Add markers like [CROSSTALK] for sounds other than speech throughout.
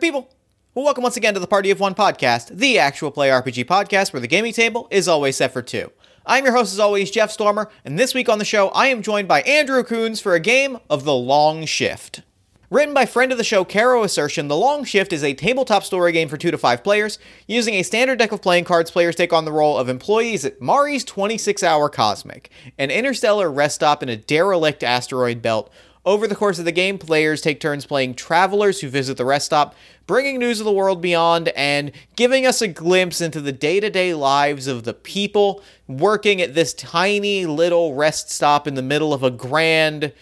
People! Well, welcome once again to the Party of One podcast, the actual play RPG podcast where the gaming table is always set for two. I'm your host, as always, Jeff Stormer, and this week on the show, I am joined by Andrew Coons for a game of The Long Shift. Written by friend of the show, Caro Asercion, The Long Shift is a tabletop story game for two to five players. Using a standard deck of playing cards, players take on the role of employees at Mari's 26 Hour Cosmic, an interstellar rest stop in a derelict asteroid belt. Over the course of the game, players take turns playing travelers who visit the rest stop, bringing news of the world beyond, and giving us a glimpse into the day to day lives of the people working at this tiny little rest stop in the middle of a grand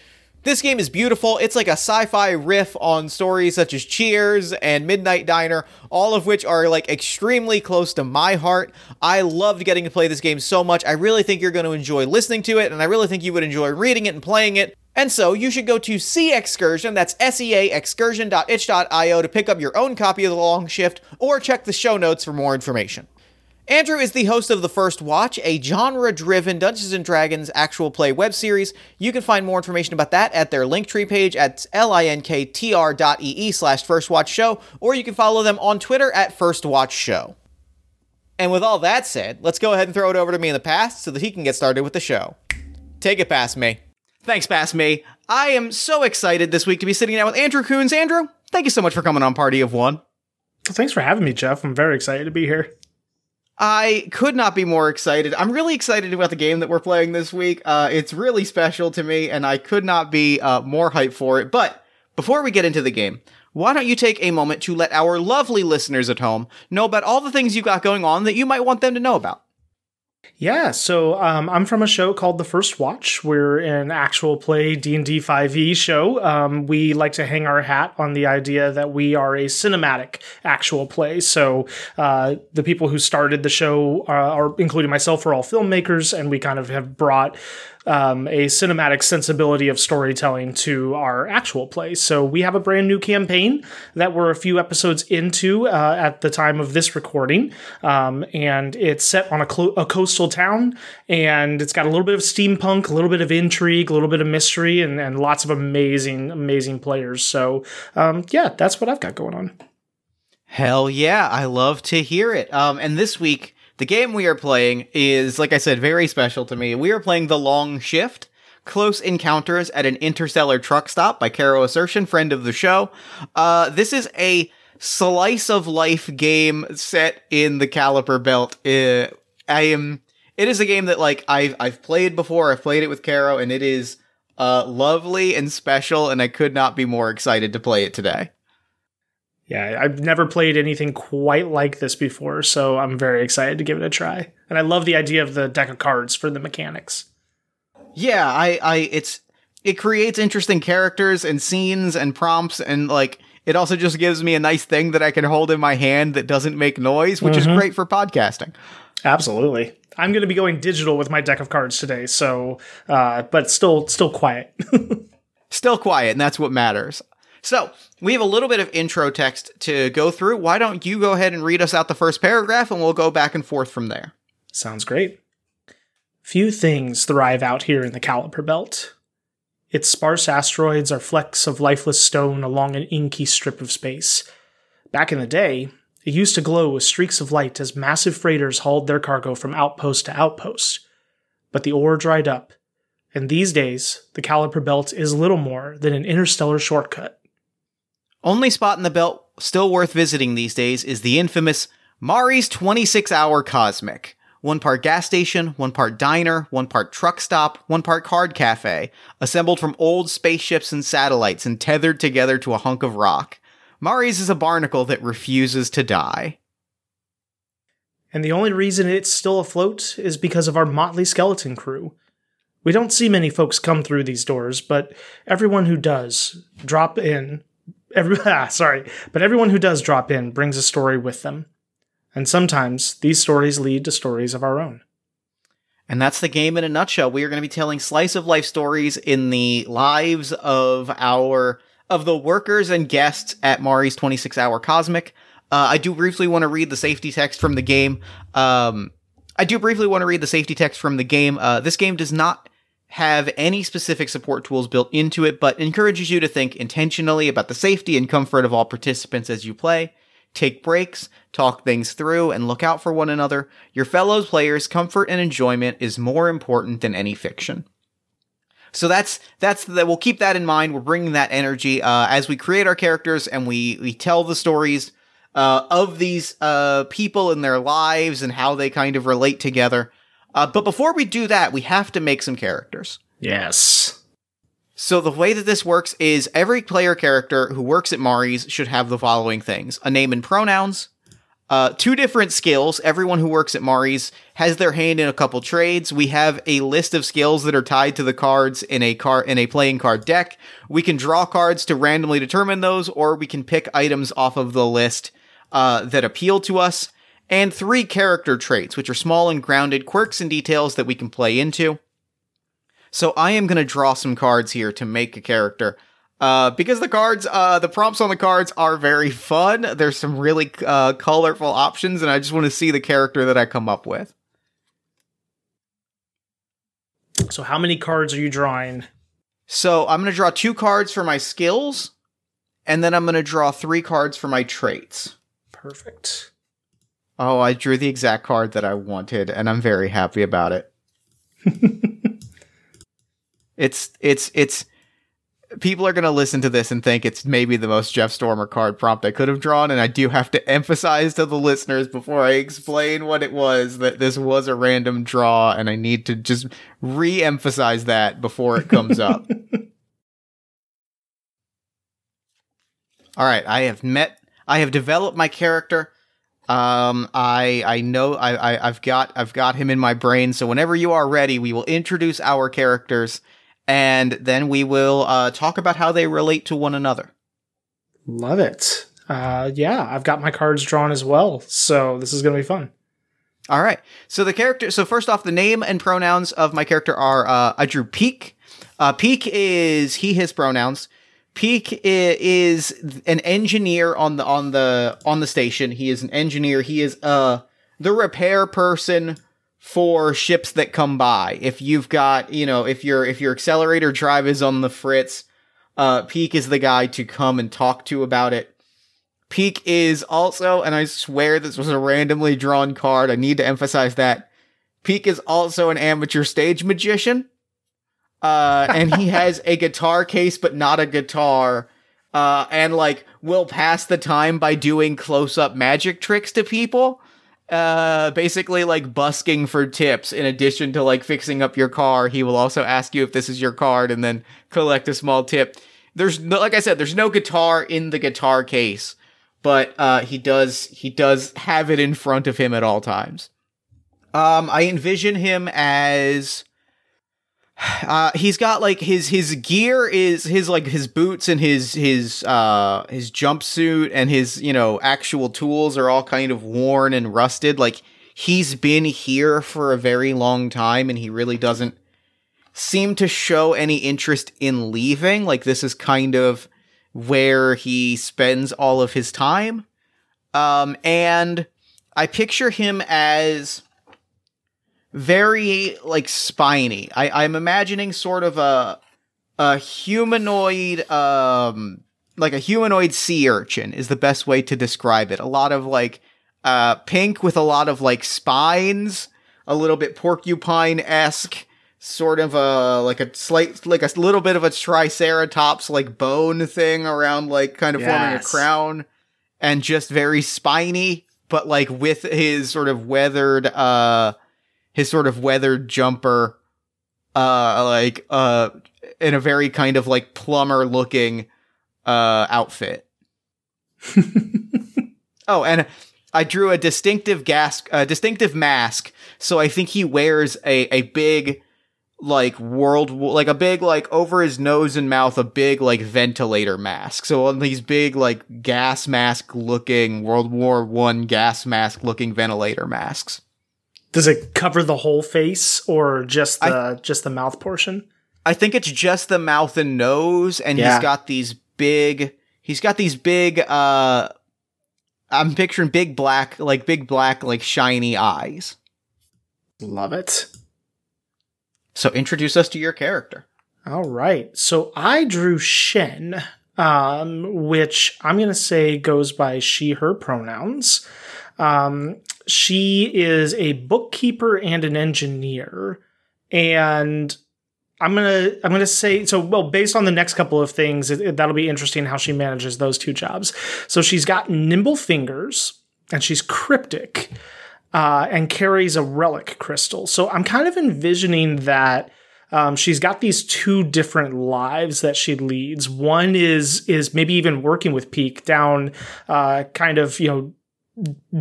this game is beautiful. It's like a sci fi riff on stories such as Cheers and Midnight Diner, all of which are like extremely close to my heart. I loved getting to play this game so much. I really think you're going to enjoy listening to it, and I really think you would enjoy reading it and playing it. And so you should go to Sea Excursion, that's S-E-A excursion.itch.io to pick up your own copy of The Long Shift, or check the show notes for more information. Andrew is the host of The First Watch, a genre driven Dungeons and Dragons actual play web series. You can find more information about that at their Linktree page at linktr.ee slash First Watch Show, or you can follow them on Twitter at First Watch Show. And with all that said, let's go ahead and throw it over to me in the past so that he can get started with the show. Take it past me. Thanks, past me. I am so excited this week to be sitting down with Andrew Coons. Andrew, thank you so much for coming on Party of One. Thanks for having me, Jeff. I'm very excited to be here. I could not be more excited. I'm really excited about the game that we're playing this week. Uh, it's really special to me, and I could not be uh, more hyped for it. But before we get into the game, why don't you take a moment to let our lovely listeners at home know about all the things you've got going on that you might want them to know about? Yeah, so um, I'm from a show called The First Watch. We're an actual play D&D 5e show. Um, we like to hang our hat on the idea that we are a cinematic actual play. So uh, the people who started the show, uh, are, including myself, are all filmmakers, and we kind of have brought um, a cinematic sensibility of storytelling to our actual play. So we have a brand new campaign that we're a few episodes into uh, at the time of this recording, um, and it's set on a, clo- a, coastal town, and it's got a little bit of steampunk, a little bit of intrigue, a little bit of mystery, and, and lots of amazing, amazing players. So um, yeah, that's what I've got going on. Hell yeah, I love to hear it. Um, and this week the game we are playing is, like I said, very special to me. We are playing The Long Shift. Close Encounters at an Interstellar Truck Stop by Caro Asercion, friend of the show. Uh, this is a slice of life game set in the Caliper Belt. Uh, I am. It is a game that like I've I've played before. I've played it with Caro, and it is uh, lovely and special. And I could not be more excited to play it today. Yeah, I've never played anything quite like this before, so I'm very excited to give it a try. And I love the idea of the deck of cards for the mechanics. Yeah, I, I, it's, it creates interesting characters and scenes and prompts, and like, it also just gives me a nice thing that I can hold in my hand that doesn't make noise, which mm-hmm. is great for podcasting. Absolutely. I'm going to be going digital with my deck of cards today, so, uh, but still, still quiet. [LAUGHS] still quiet, and that's what matters. So, we have a little bit of intro text to go through. Why don't you go ahead and read us out the first paragraph and we'll go back and forth from there? Sounds great. Few things thrive out here in the Caliper Belt. Its sparse asteroids are flecks of lifeless stone along an inky strip of space. Back in the day, it used to glow with streaks of light as massive freighters hauled their cargo from outpost to outpost. But the ore dried up, and these days, the Caliper Belt is little more than an interstellar shortcut only spot in the belt still worth visiting these days is the infamous Mari's 26 hour Cosmic. One part gas station, one part diner, one part truck stop, one part card cafe, assembled from old spaceships and satellites and tethered together to a hunk of rock. Mari's is a barnacle that refuses to die. And the only reason it's still afloat is because of our motley skeleton crew. We don't see many folks come through these doors, but everyone who does drop in every [LAUGHS] ah, sorry, but everyone who does drop in brings a story with them. And sometimes these stories lead to stories of our own. And that's the game in a nutshell. We are going to be telling slice of life stories in the lives of our of the workers and guests at Mari's 26 hour Cosmic. Uh, I do briefly want to read the safety text from the game. Um, I do briefly want to read the safety text from the game. Uh, this game does not have any specific support tools built into it, but encourages you to think intentionally about the safety and comfort of all participants as you play. Take breaks, talk things through, and look out for one another. Your fellow players' comfort and enjoyment is more important than any fiction. So that's that's that. We'll keep that in mind. We're bringing that energy uh, as we create our characters and we we tell the stories uh, of these uh, people and their lives and how they kind of relate together. Uh, but before we do that, we have to make some characters. Yes. So the way that this works is every player character who works at Mari's should have the following things: a name and pronouns, uh, two different skills. Everyone who works at Mari's has their hand in a couple trades. We have a list of skills that are tied to the cards in a car in a playing card deck. We can draw cards to randomly determine those, or we can pick items off of the list uh, that appeal to us. And three character traits, which are small and grounded quirks and details that we can play into. So I am going to draw some cards here to make a character. Uh, because the cards, uh, the prompts on the cards are very [LAUGHS] fun. There's some really uh, colorful options, and I just want to see the character that I come up with. So, how many cards are you drawing? So, I'm going to draw two cards for my skills, and then I'm going to draw three cards for my traits. Perfect. Oh, I drew the exact card that I wanted, and I'm very happy about it. [LAUGHS] it's it's it's people are going to listen to this and think it's maybe the most Jeff Stormer card prompt I could have drawn. And I do have to emphasize to the listeners before I explain what it was that this was a random draw. And I need to just re emphasize that before it comes up. [LAUGHS] All right. I have met, I have developed my character. Um, I I know I, I I've got I've got him in my brain. So whenever you are ready, we will introduce our characters and then we will uh, talk about how they relate to one another. Love it. Uh, yeah, I've got my cards drawn as well, so this is going to be fun. All right. So the character. So first off, the name and pronouns of my character are uh, I drew Peak. Uh, Peak is he his pronouns. Peak is an engineer on the on the on the station. He is an engineer. He is uh the repair person for ships that come by. If you've got, you know, if your if your accelerator drive is on the fritz, uh, Peak is the guy to come and talk to about it. Peak is also, and I swear this was a randomly drawn card. I need to emphasize that. Peak is also an amateur stage magician. Uh, and he has [LAUGHS] a guitar case, but not a guitar. Uh, and like will pass the time by doing close up magic tricks to people. Uh basically like busking for tips. In addition to like fixing up your car he will also ask you if this is your card and then collect a small tip. There's no like i said there's no guitar in the guitar case but uh he does he does have it in front of him at all times. Um i envision him as [SIGHS] uh, he's got like his his gear is his like his boots and his his uh his jumpsuit and his you know actual tools are all kind of worn and rusted. Like he's been here for a very long time and he really doesn't seem to show any interest in leaving. Like this is kind of where he spends all of his time. Um and i picture him as very like spiny. I, I'm imagining sort of a a humanoid um like a humanoid sea urchin is the best way to describe it. A lot of like uh pink with a lot of like spines, a little bit porcupine esque, sort of a like a slight like a little bit of a triceratops like bone thing around like kind of yes. forming a crown, and just very spiny, but like with his sort of weathered uh his sort of weathered jumper, uh, like uh, in a very kind of like plumber looking uh outfit. [LAUGHS] oh, and I drew a distinctive gas, a distinctive mask. So I think he wears a a big like world like a big like over his nose and mouth a big like ventilator mask so on these big like gas mask looking world war one gas mask looking ventilator masks does it cover the whole face or just the I, just the mouth portion? I think it's just the mouth and nose, and yeah. he's got these big. He's got these big. uh I'm picturing big black, like big black, like shiny eyes. Love it. So introduce us to your character. All right. So I drew Shen, um, which I'm going to say goes by she, her pronouns. Um, she is a bookkeeper and an engineer. And I'm gonna I'm gonna say so. Well, based on the next couple of things, it, it, that'll be interesting how she manages those two jobs. So she's got nimble fingers, and she's cryptic, uh, and carries a relic crystal. So I'm kind of envisioning that um, she's got these two different lives that she leads. One is is maybe even working with Peak down, uh, kind of you know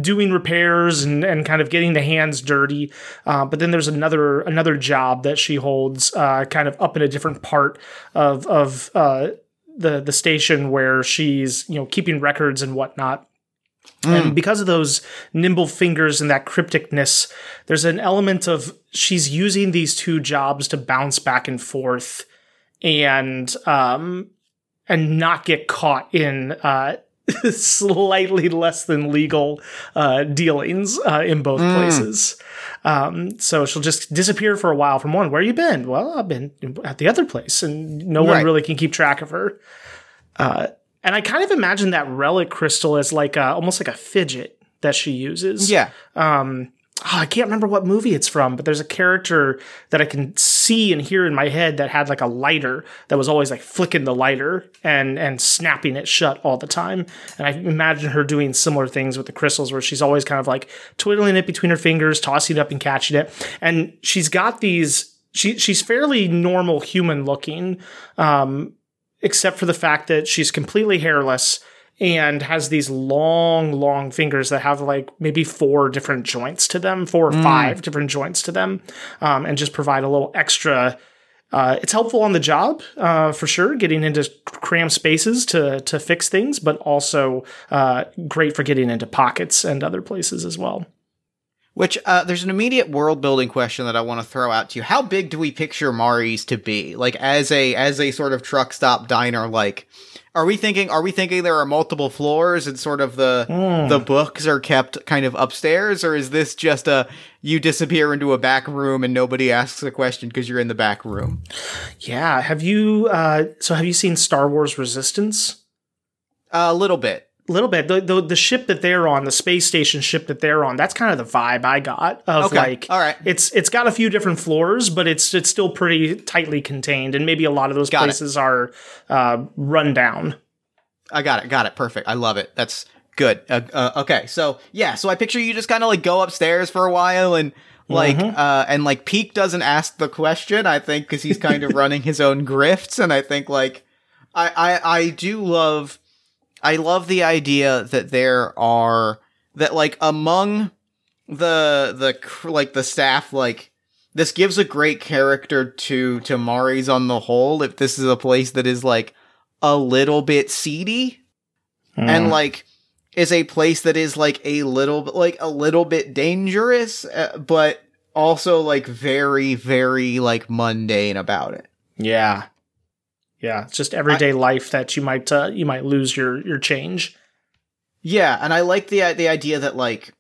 doing repairs and, and kind of getting the hands dirty. Uh, but then there's another another job that she holds, uh, kind of up in a different part of of uh, the the station where she's you know keeping records and whatnot. Mm. And because of those nimble fingers and that crypticness, there's an element of she's using these two jobs to bounce back and forth and um and not get caught in uh [LAUGHS] slightly less than legal uh, dealings uh, in both mm. places. Um, so she'll just disappear for a while from one. Where you been? Well, I've been at the other place, and no right. one really can keep track of her. Uh, and I kind of imagine that relic crystal as like a, almost like a fidget that she uses. Yeah. Um, oh, I can't remember what movie it's from, but there's a character that I can see and hear in my head that had like a lighter that was always like flicking the lighter and and snapping it shut all the time. And I imagine her doing similar things with the crystals where she's always kind of like twiddling it between her fingers, tossing it up and catching it. And she's got these she she's fairly normal human looking um except for the fact that she's completely hairless and has these long, long fingers that have like maybe four different joints to them, four or mm. five different joints to them, um, and just provide a little extra. Uh, it's helpful on the job uh, for sure, getting into cram spaces to to fix things, but also uh, great for getting into pockets and other places as well. Which uh, there's an immediate world building question that I want to throw out to you. How big do we picture Mari's to be? Like as a as a sort of truck stop diner, like are we thinking are we thinking there are multiple floors and sort of the mm. the books are kept kind of upstairs? Or is this just a you disappear into a back room and nobody asks a question because you're in the back room? Yeah. Have you uh so have you seen star wars resistance? A little bit little bit. The, the, the ship that they're on, the space station ship that they're on, that's kind of the vibe I got of okay. like all right. It's it's got a few different floors, but it's it's still pretty tightly contained, and maybe a lot of those got places it. are uh, run down. I got it. Got it. Perfect. I love it. That's good. Uh, uh, okay, so yeah, so I picture you just kind of like go upstairs for a while and like mm-hmm. uh and like Peak doesn't ask the question. I think because he's kind of [LAUGHS] running his own grifts, and I think like I I I do love I love the idea that there are that like among the the like the staff like this gives a great character to to Mari's on the whole if this is a place that is like a little bit seedy mm. and like is a place that is like a little bit like a little bit dangerous uh, but also like very very like mundane about it. Yeah. Yeah, it's just everyday I, life that you might uh, you might lose your your change. Yeah, and I like the the idea that like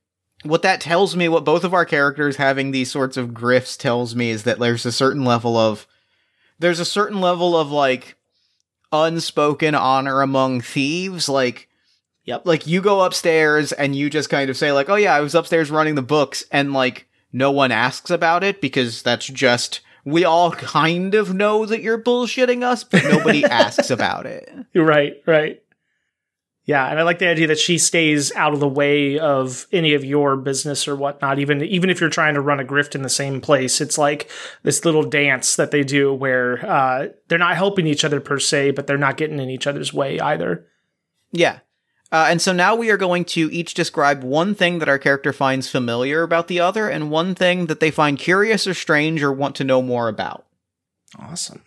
what that tells me, what both of our characters having these sorts of grifts tells me is that there's a certain level of there's a certain level of like unspoken honor among thieves like yep like you go upstairs and you just kind of say like oh yeah i was upstairs running the books and like no one asks about it because that's just we all kind of know that you're bullshitting us, but nobody [LAUGHS] asks about it. Right, right. Yeah, and I like the idea that she stays out of the way of any of your business or whatnot. Even even if you're trying to run a grift in the same place, it's like this little dance that they do where uh, they're not helping each other per se, but they're not getting in each other's way either. Yeah, uh, and so now we are going to each describe one thing that our character finds familiar about the other and one thing that they find curious or strange or want to know more about. Awesome.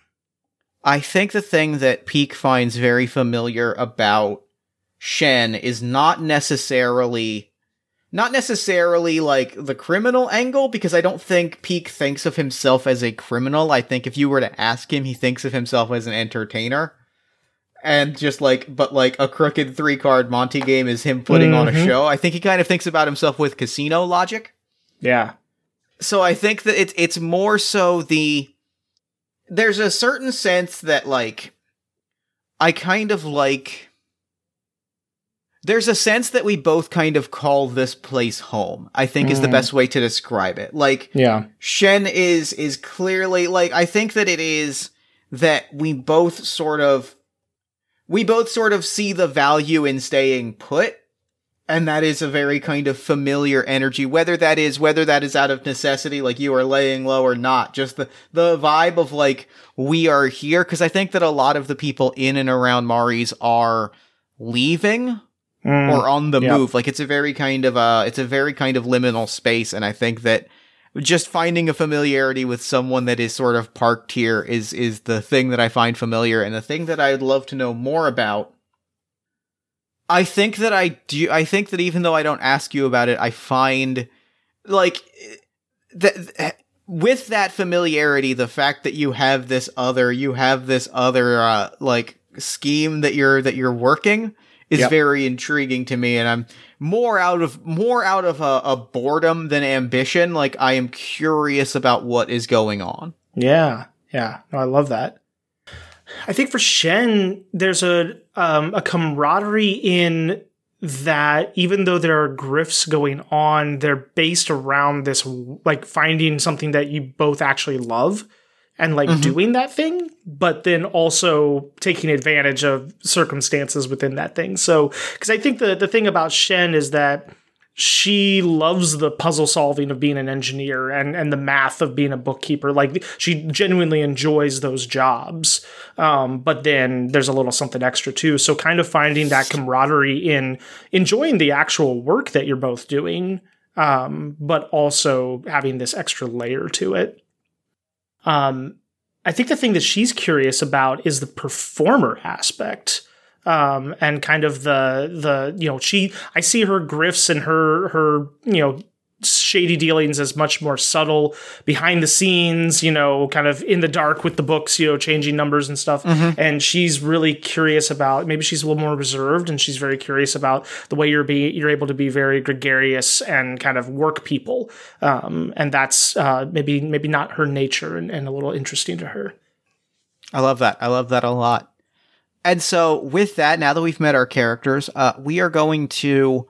I think the thing that Peak finds very familiar about Shen is not necessarily not necessarily like the criminal angle because I don't think Peak thinks of himself as a criminal. I think if you were to ask him, he thinks of himself as an entertainer and just like but like a crooked three card Monty game is him putting mm-hmm. on a mm-hmm. show. I think he kind of thinks about himself with casino logic. Yeah. So I think that it's it's more so the there's a certain sense that like I kind of like there's a sense that we both kind of call this place home. I think is the Mm. best way to describe it. Like Yeah. Shen is is clearly like I think that it is that we both sort of we both sort of see the value in staying put and that is a very kind of familiar energy whether that is whether that is out of necessity like you are laying low or not just the the vibe of like we are here cuz I think that a lot of the people in and around Mari's are leaving Mm. or on the Yep. move. Like it's a very kind of uh it's a very kind of liminal space and I think that just finding a familiarity with someone that is sort of parked here is is the thing that I find familiar and the thing that I'd love to know more about. I think that I do I think that even though I don't ask you about it, I find like that with that familiarity, the fact that you have this other you have this other uh like scheme that you're that you're working is Yep. very intriguing to me and i'm more out of more out of a, a boredom than ambition like i am curious about what is going on Yeah, yeah. No, I love that. I think for Shen, there's a um, a camaraderie in that even though there are grifts going on, they're based around this like finding something that you both actually love and like Mhm. doing that thing, but then also taking advantage of circumstances within that thing. So, because I think the the thing about Shen is that she loves the puzzle solving of being an engineer and and the math of being a bookkeeper like she genuinely enjoys those jobs um, but then there's a little something extra too so kind of finding that camaraderie in enjoying the actual work that you're both doing um, but also having this extra layer to it um, i think the thing that she's curious about is the performer aspect um, and kind of the the you know she I see her grifts and her her you know shady dealings as much more subtle behind the scenes you know kind of in the dark with the books you know changing numbers and stuff. And she's really curious about maybe she's a little more reserved and she's very curious about the way you're be you're able to be very gregarious and kind of work people. Um, and that's uh, maybe maybe not her nature and, and a little interesting to her. I love that. I love that a lot. And so with that now that we've met our characters uh, we are going to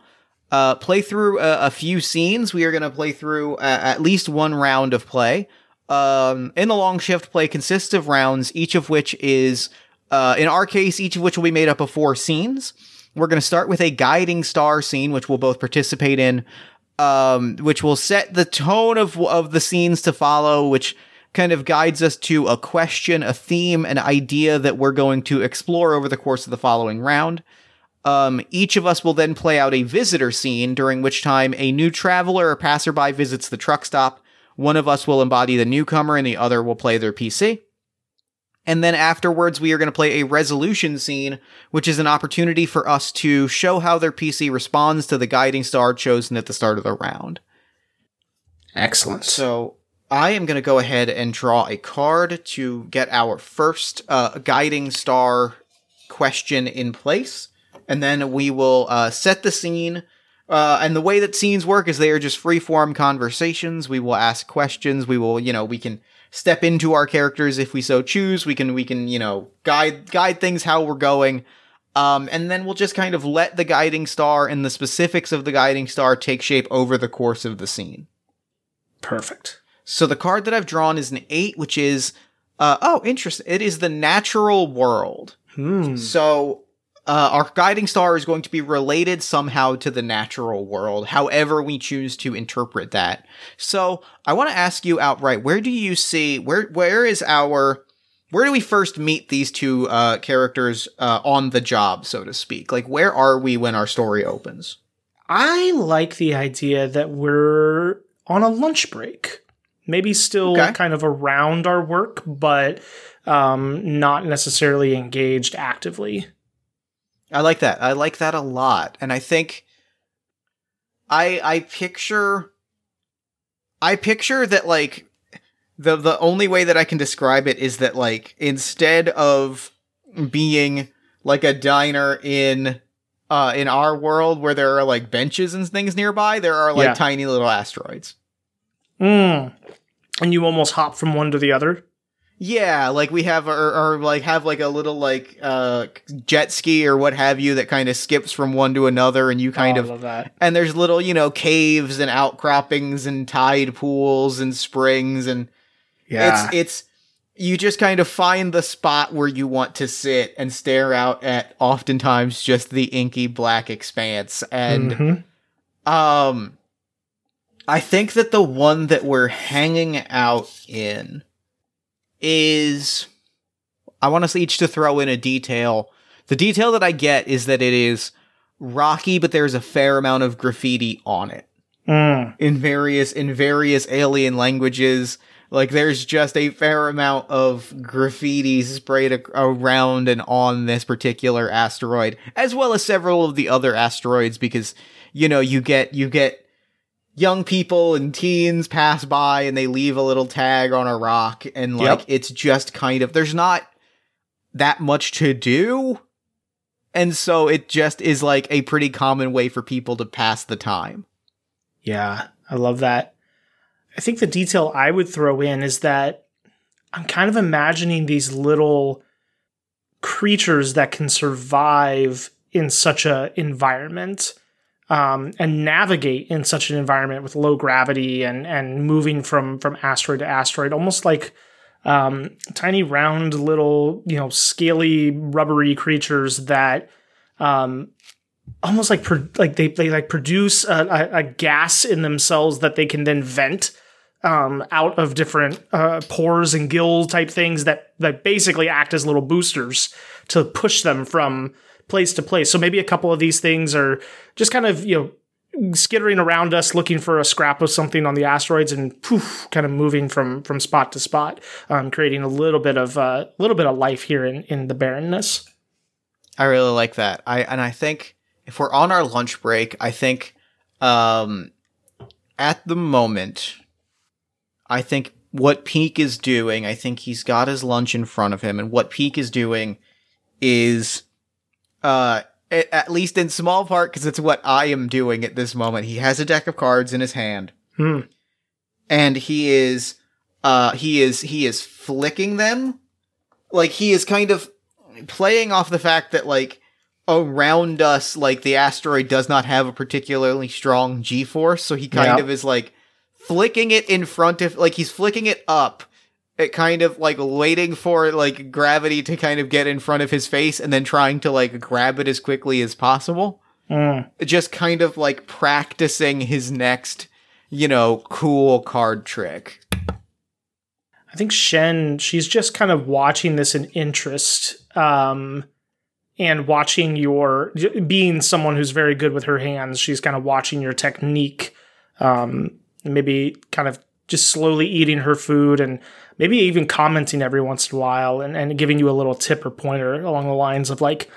uh, play through a, a few scenes. We are going to play through uh, at least one round of play. Um, in the long shift play consists of rounds each of which is uh, in our case each of which will be made up of four scenes. We're going to start with a guiding star scene which we'll both participate in um, which will set the tone of of the scenes to follow, which kind of guides us to a question, a theme, an idea that we're going to explore over the course of the following round. Um, each of us will then play out a visitor scene, during which time a new traveler or passerby visits the truck stop. One of us will embody the newcomer, and the other will play their PC. And then afterwards, we are going to play a resolution scene, which is an opportunity for us to show how their PC responds to the guiding star chosen at the start of the round. excellent So I am going to go ahead and draw a card to get our first uh, guiding star question in place. And then we will uh, set the scene. Uh, and the way that scenes work is they are just free form conversations. We will ask questions. We will, you know, we can step into our characters if we so choose. We can, we can, you know, guide guide things how we're going. Um, and then we'll just kind of let the guiding star and the specifics of the guiding star take shape over the course of the scene. perfect So the card that I've drawn is an eight, which is uh, oh, interesting. It is the natural world. hmm. So uh, our guiding star is going to be related somehow to the natural world, however we choose to interpret that. So I want to ask you outright: Where do you see where where is our where do we first meet these two uh, characters uh, on the job, so to speak? Like, where are we when our story opens? I like the idea that we're on a lunch break. Maybe still Okay. kind of around our work, but um, not necessarily engaged actively. I like that. I like that a lot. And I think I I picture I picture that like the the only way that I can describe it is that like instead of being like a diner in uh in our world where there are like benches and things nearby, there are like Yeah. tiny little asteroids. Mm. And you almost hop from one to the other. Yeah, like we have, or, or like have like a little like uh jet ski or what have you that kind of skips from one to another, and you kind Oh, of love that. and there's little you know caves and outcroppings and tide pools and springs and Yeah. it's it's you just kind of find the spot where you want to sit and stare out at oftentimes just the inky black expanse and Mhm. um I think that the one that we're hanging out in is I want us each to throw in a detail. The detail that I get is that it is rocky but there's a fair amount of graffiti on it Mm. in various in various alien languages. Like there's just a fair amount of graffiti sprayed ac- around and on this particular asteroid, as well as several of the other asteroids, because you know you get you get young people and teens pass by and they leave a little tag on a rock, and like Yep. it's just kind of there's not that much to do. And so it just is like a pretty common way for people to pass the time. Yeah, I love that. I think the detail I would throw in is that I'm kind of imagining these little creatures that can survive in such a environment um, and navigate in such an environment with low gravity and and moving from from asteroid to asteroid, almost like um, tiny round little you know scaly rubbery creatures that um, almost like pro- like they, they like produce a, a, a gas in themselves that they can then vent um, out of different uh, pores and gill type things that that basically act as little boosters to push them from place to place. So maybe a couple of these things are just kind of you know skittering around us looking for a scrap of something on the asteroids and poof, kind of moving from from spot to spot, um, creating a little bit of a uh, little bit of life here in in the barrenness. I really like that. I and I think if we're on our lunch break, I think um at the moment I think what Peak is doing, I think he's got his lunch in front of him and what Peak is doing is uh at least in small part because it's what I am doing at this moment. He has a deck of cards in his hand Hmm. and he is uh he is he is flicking them like he is kind of playing off the fact that like around us like the asteroid does not have a particularly strong g-force so he kind Yeah. of is like flicking it in front of like he's flicking it up it kind of like waiting for like gravity to kind of get in front of his face and then trying to like grab it as quickly as possible Hmm. just kind of like practicing his next you know cool card trick I think Shen, she's just kind of watching this in interest um, and watching your, being someone who's very good with her hands, she's kind of watching your technique, um, maybe kind of just slowly eating her food and maybe even commenting every once in a while and, and giving you a little tip or pointer along the lines of like,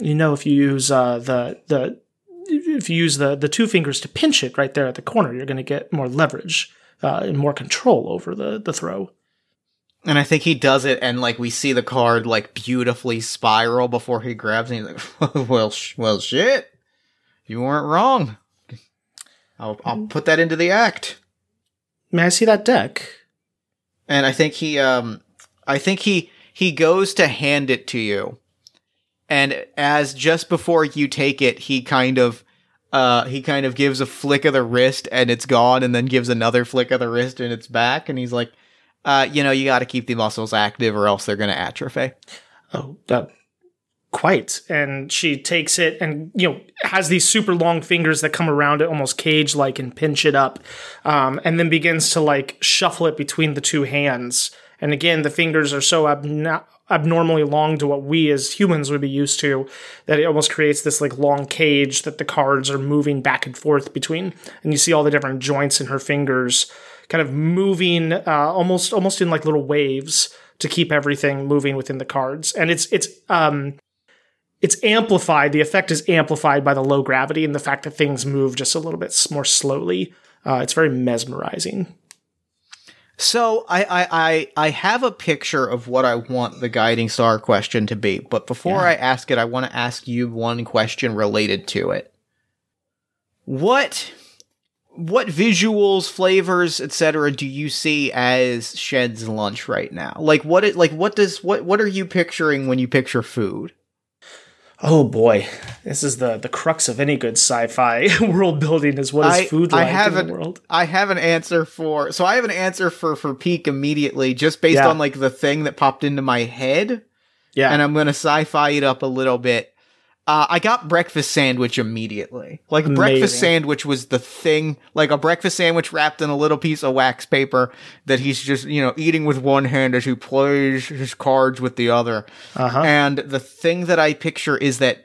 you know, if you use uh, the, the, if you use the, the two fingers to pinch it right there at the corner, you're going to get more leverage uh, and more control over the, the throw. And I think he does it, and like we see the card like beautifully spiral before he grabs it. And he's like, [LAUGHS] "Well, sh- well, shit, you weren't wrong. I'll I'll put that into the act." May I see that deck? And I think he um, I think he he goes to hand it to you, and as just before you take it, he kind of. Uh, he kind of gives a flick of the wrist and it's gone, and then gives another flick of the wrist and it's back. And he's like, uh, you know, you got to keep the muscles active or else they're going to atrophy. Oh, uh, quite. And she takes it and, you know, has these super long fingers that come around it almost cage like and pinch it up. Um, and then begins to like shuffle it between the two hands. And again, the fingers are so abno- abnormally long to what we as humans would be used to that it almost creates this like long cage that the cards are moving back and forth between. And you see all the different joints in her fingers kind of moving uh, almost almost in like little waves to keep everything moving within the cards. And it's it's um it's amplified. The effect is amplified by the low gravity and the fact that things move just a little bit more slowly. Uh, it's very mesmerizing. So I, I I I have a picture of what I want the guiding star question to be, but before Yeah. I ask it, I want to ask you one question related to it. What what visuals, flavors, etc. do you see as Shen's lunch right now? Like what it like what does what what are you picturing when you picture food? Oh boy, this is the the crux of any good sci-fi [LAUGHS] world building is what is I- food I like have in an- the world. I have an answer for so I have an answer for for peak immediately just based Yeah. on like the thing that popped into my head Yeah, and I'm going to sci-fi it up a little bit. Uh, I got breakfast sandwich immediately. Like breakfast sandwich was the thing, like a breakfast sandwich wrapped in a little piece of wax paper that he's just, you know, eating with one hand as he plays his cards with the other. uh-huh. And the thing that I picture is that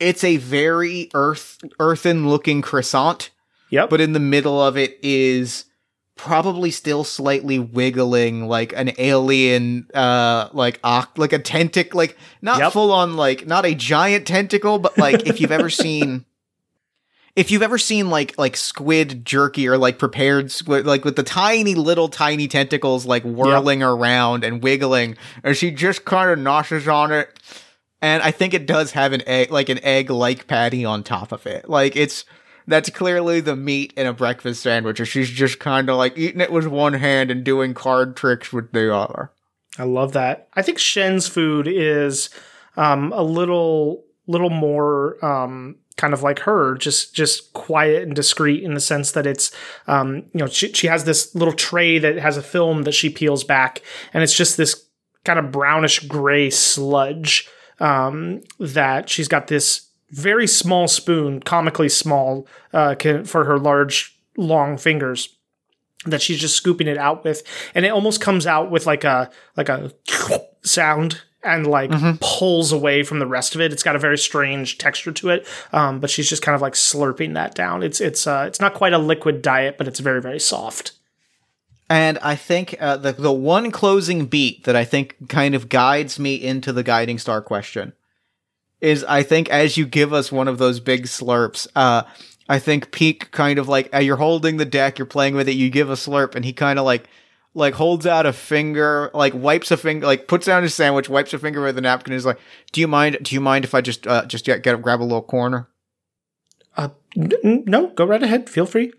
it's a very earth earthen looking croissant, Yep. but in the middle of it is probably still slightly wiggling like an alien uh like oc- like a tentacle like not Yep. full on like not a giant tentacle but like if you've ever [LAUGHS] seen if you've ever seen like like squid jerky or like prepared squid like with the tiny little tiny tentacles like whirling around and wiggling and she just kind of noshes on it and i think it does have an egg like an egg like patty on top of it like it's that's clearly the meat in a breakfast sandwich and she's just kind of like eating it with one hand and doing card tricks with the other I love that. I think Shen's food is um, a little little more um, kind of like her, just just quiet and discreet in the sense that it's um, you know she she has this little tray that has a film that she peels back, and it's just this kind of brownish gray sludge um, that she's got this very small spoon, comically small uh, can, for her large long fingers that she's just scooping it out with. And it almost comes out with like a like a [LAUGHS] sound and like pulls away from the rest of it. It's got a very strange texture to it um, but she's just kind of like slurping that down. It's it's uh it's not quite a liquid diet but it's very very soft. And I think uh, the the one closing beat that I think kind of guides me into the guiding star question is I think as you give us one of those big slurps, uh, I think Peak kind of like uh, you're holding the deck, you're playing with it, you give a slurp, and he kind of like like holds out a finger, like wipes a finger, like puts down his sandwich, wipes a finger with a napkin, and is like, "Do you mind? Do you mind if I just uh, just get, get grab a little corner?" uh n- no go right ahead feel free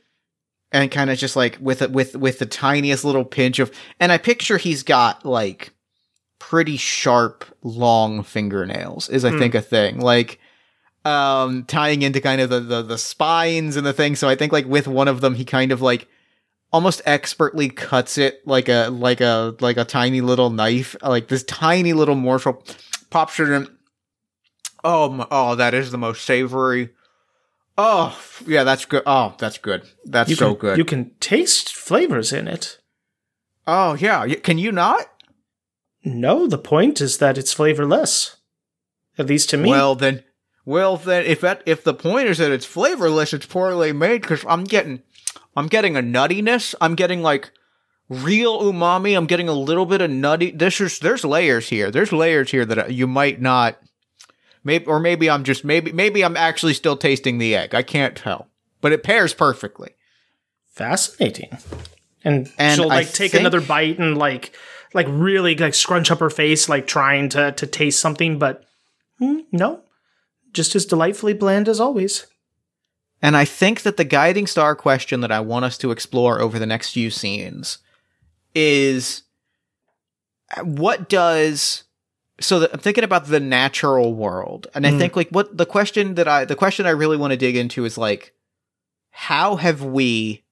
and kind of just like with it with with the tiniest little pinch of and i picture he's got like pretty sharp long fingernails is i Hmm. think a thing. Like um tying into kind of the, the the spines and the thing. So i think like with one of them he kind of like almost expertly cuts it like a like a like a tiny little knife like this tiny little morsel. Pops it in. Oh my, oh that is the most savory. Oh yeah that's good. Oh that's good. That's you so can, good. you can taste flavors in it. Oh yeah, can you not? No the point is that it's flavorless at least to me Well then, well then, if that if the point is that it's flavorless, it's poorly made because I'm getting, I'm getting a nuttiness. I'm getting like real umami. I'm getting a little bit of nutty. This is there's layers here. There's layers here that you might not. Maybe or maybe I'm just maybe maybe I'm actually still tasting the egg. I can't tell, but it pairs perfectly. fascinating and, And she'll I like take think- another bite and like like really like scrunch up her face like trying to to taste something but hmm, no just as delightfully bland as always And I think that the guiding star question that I want us to explore over the next few scenes is what does so that I'm thinking about the natural world and I Mm. think like what the question that I the question I really want to dig into is like how have we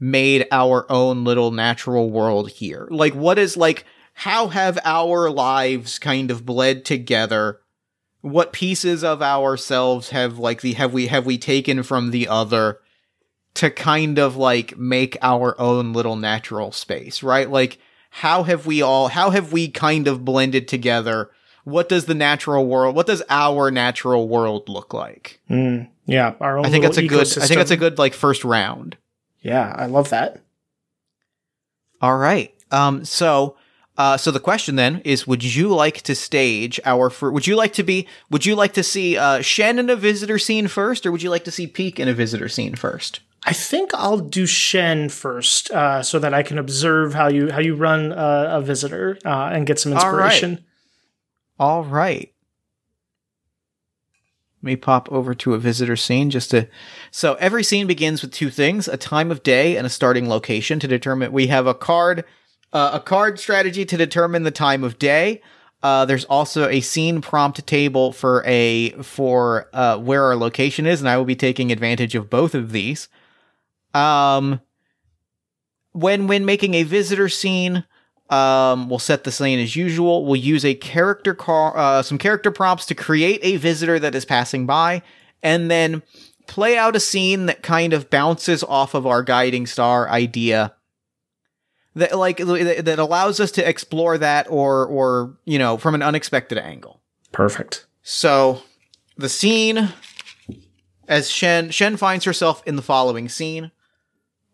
made our own little natural world here? Like what is like how have our lives kind of bled together? What pieces of ourselves have like the have we have we taken from the other to kind of like make our own little natural space right? Like how have we all how have we kind of blended together? What does the natural world what does our natural world look like? Mm, yeah our own i think that's a little good i think that's a good like first round yeah i love that all right um so uh, so the question then is: Would you like to stage our? Fir- would you like to be? Would you like to see uh, Shen in a visitor scene first, or would you like to see Peak in a visitor scene first? i think i'll do shen first uh, so that i can observe how you how you run uh, a visitor uh, and get some All right. inspiration All right. Let me pop over to a visitor scene just to. So every scene begins with two things: a time of day and a starting location to determine. We have a card, uh, a card strategy to determine the time of day. Uh, there's also a scene prompt table for a for uh, where our location is, and I will be taking advantage of both of these. Um, when when making a visitor scene, um, we'll set the scene as usual. We'll use a character car, uh, some character prompts to create a visitor that is passing by, and then play out a scene that kind of bounces off of our guiding star idea. That like that allows us to explore that, or or you know, from an unexpected angle. Perfect. So, the scene as Shen Shen finds herself in the following scene.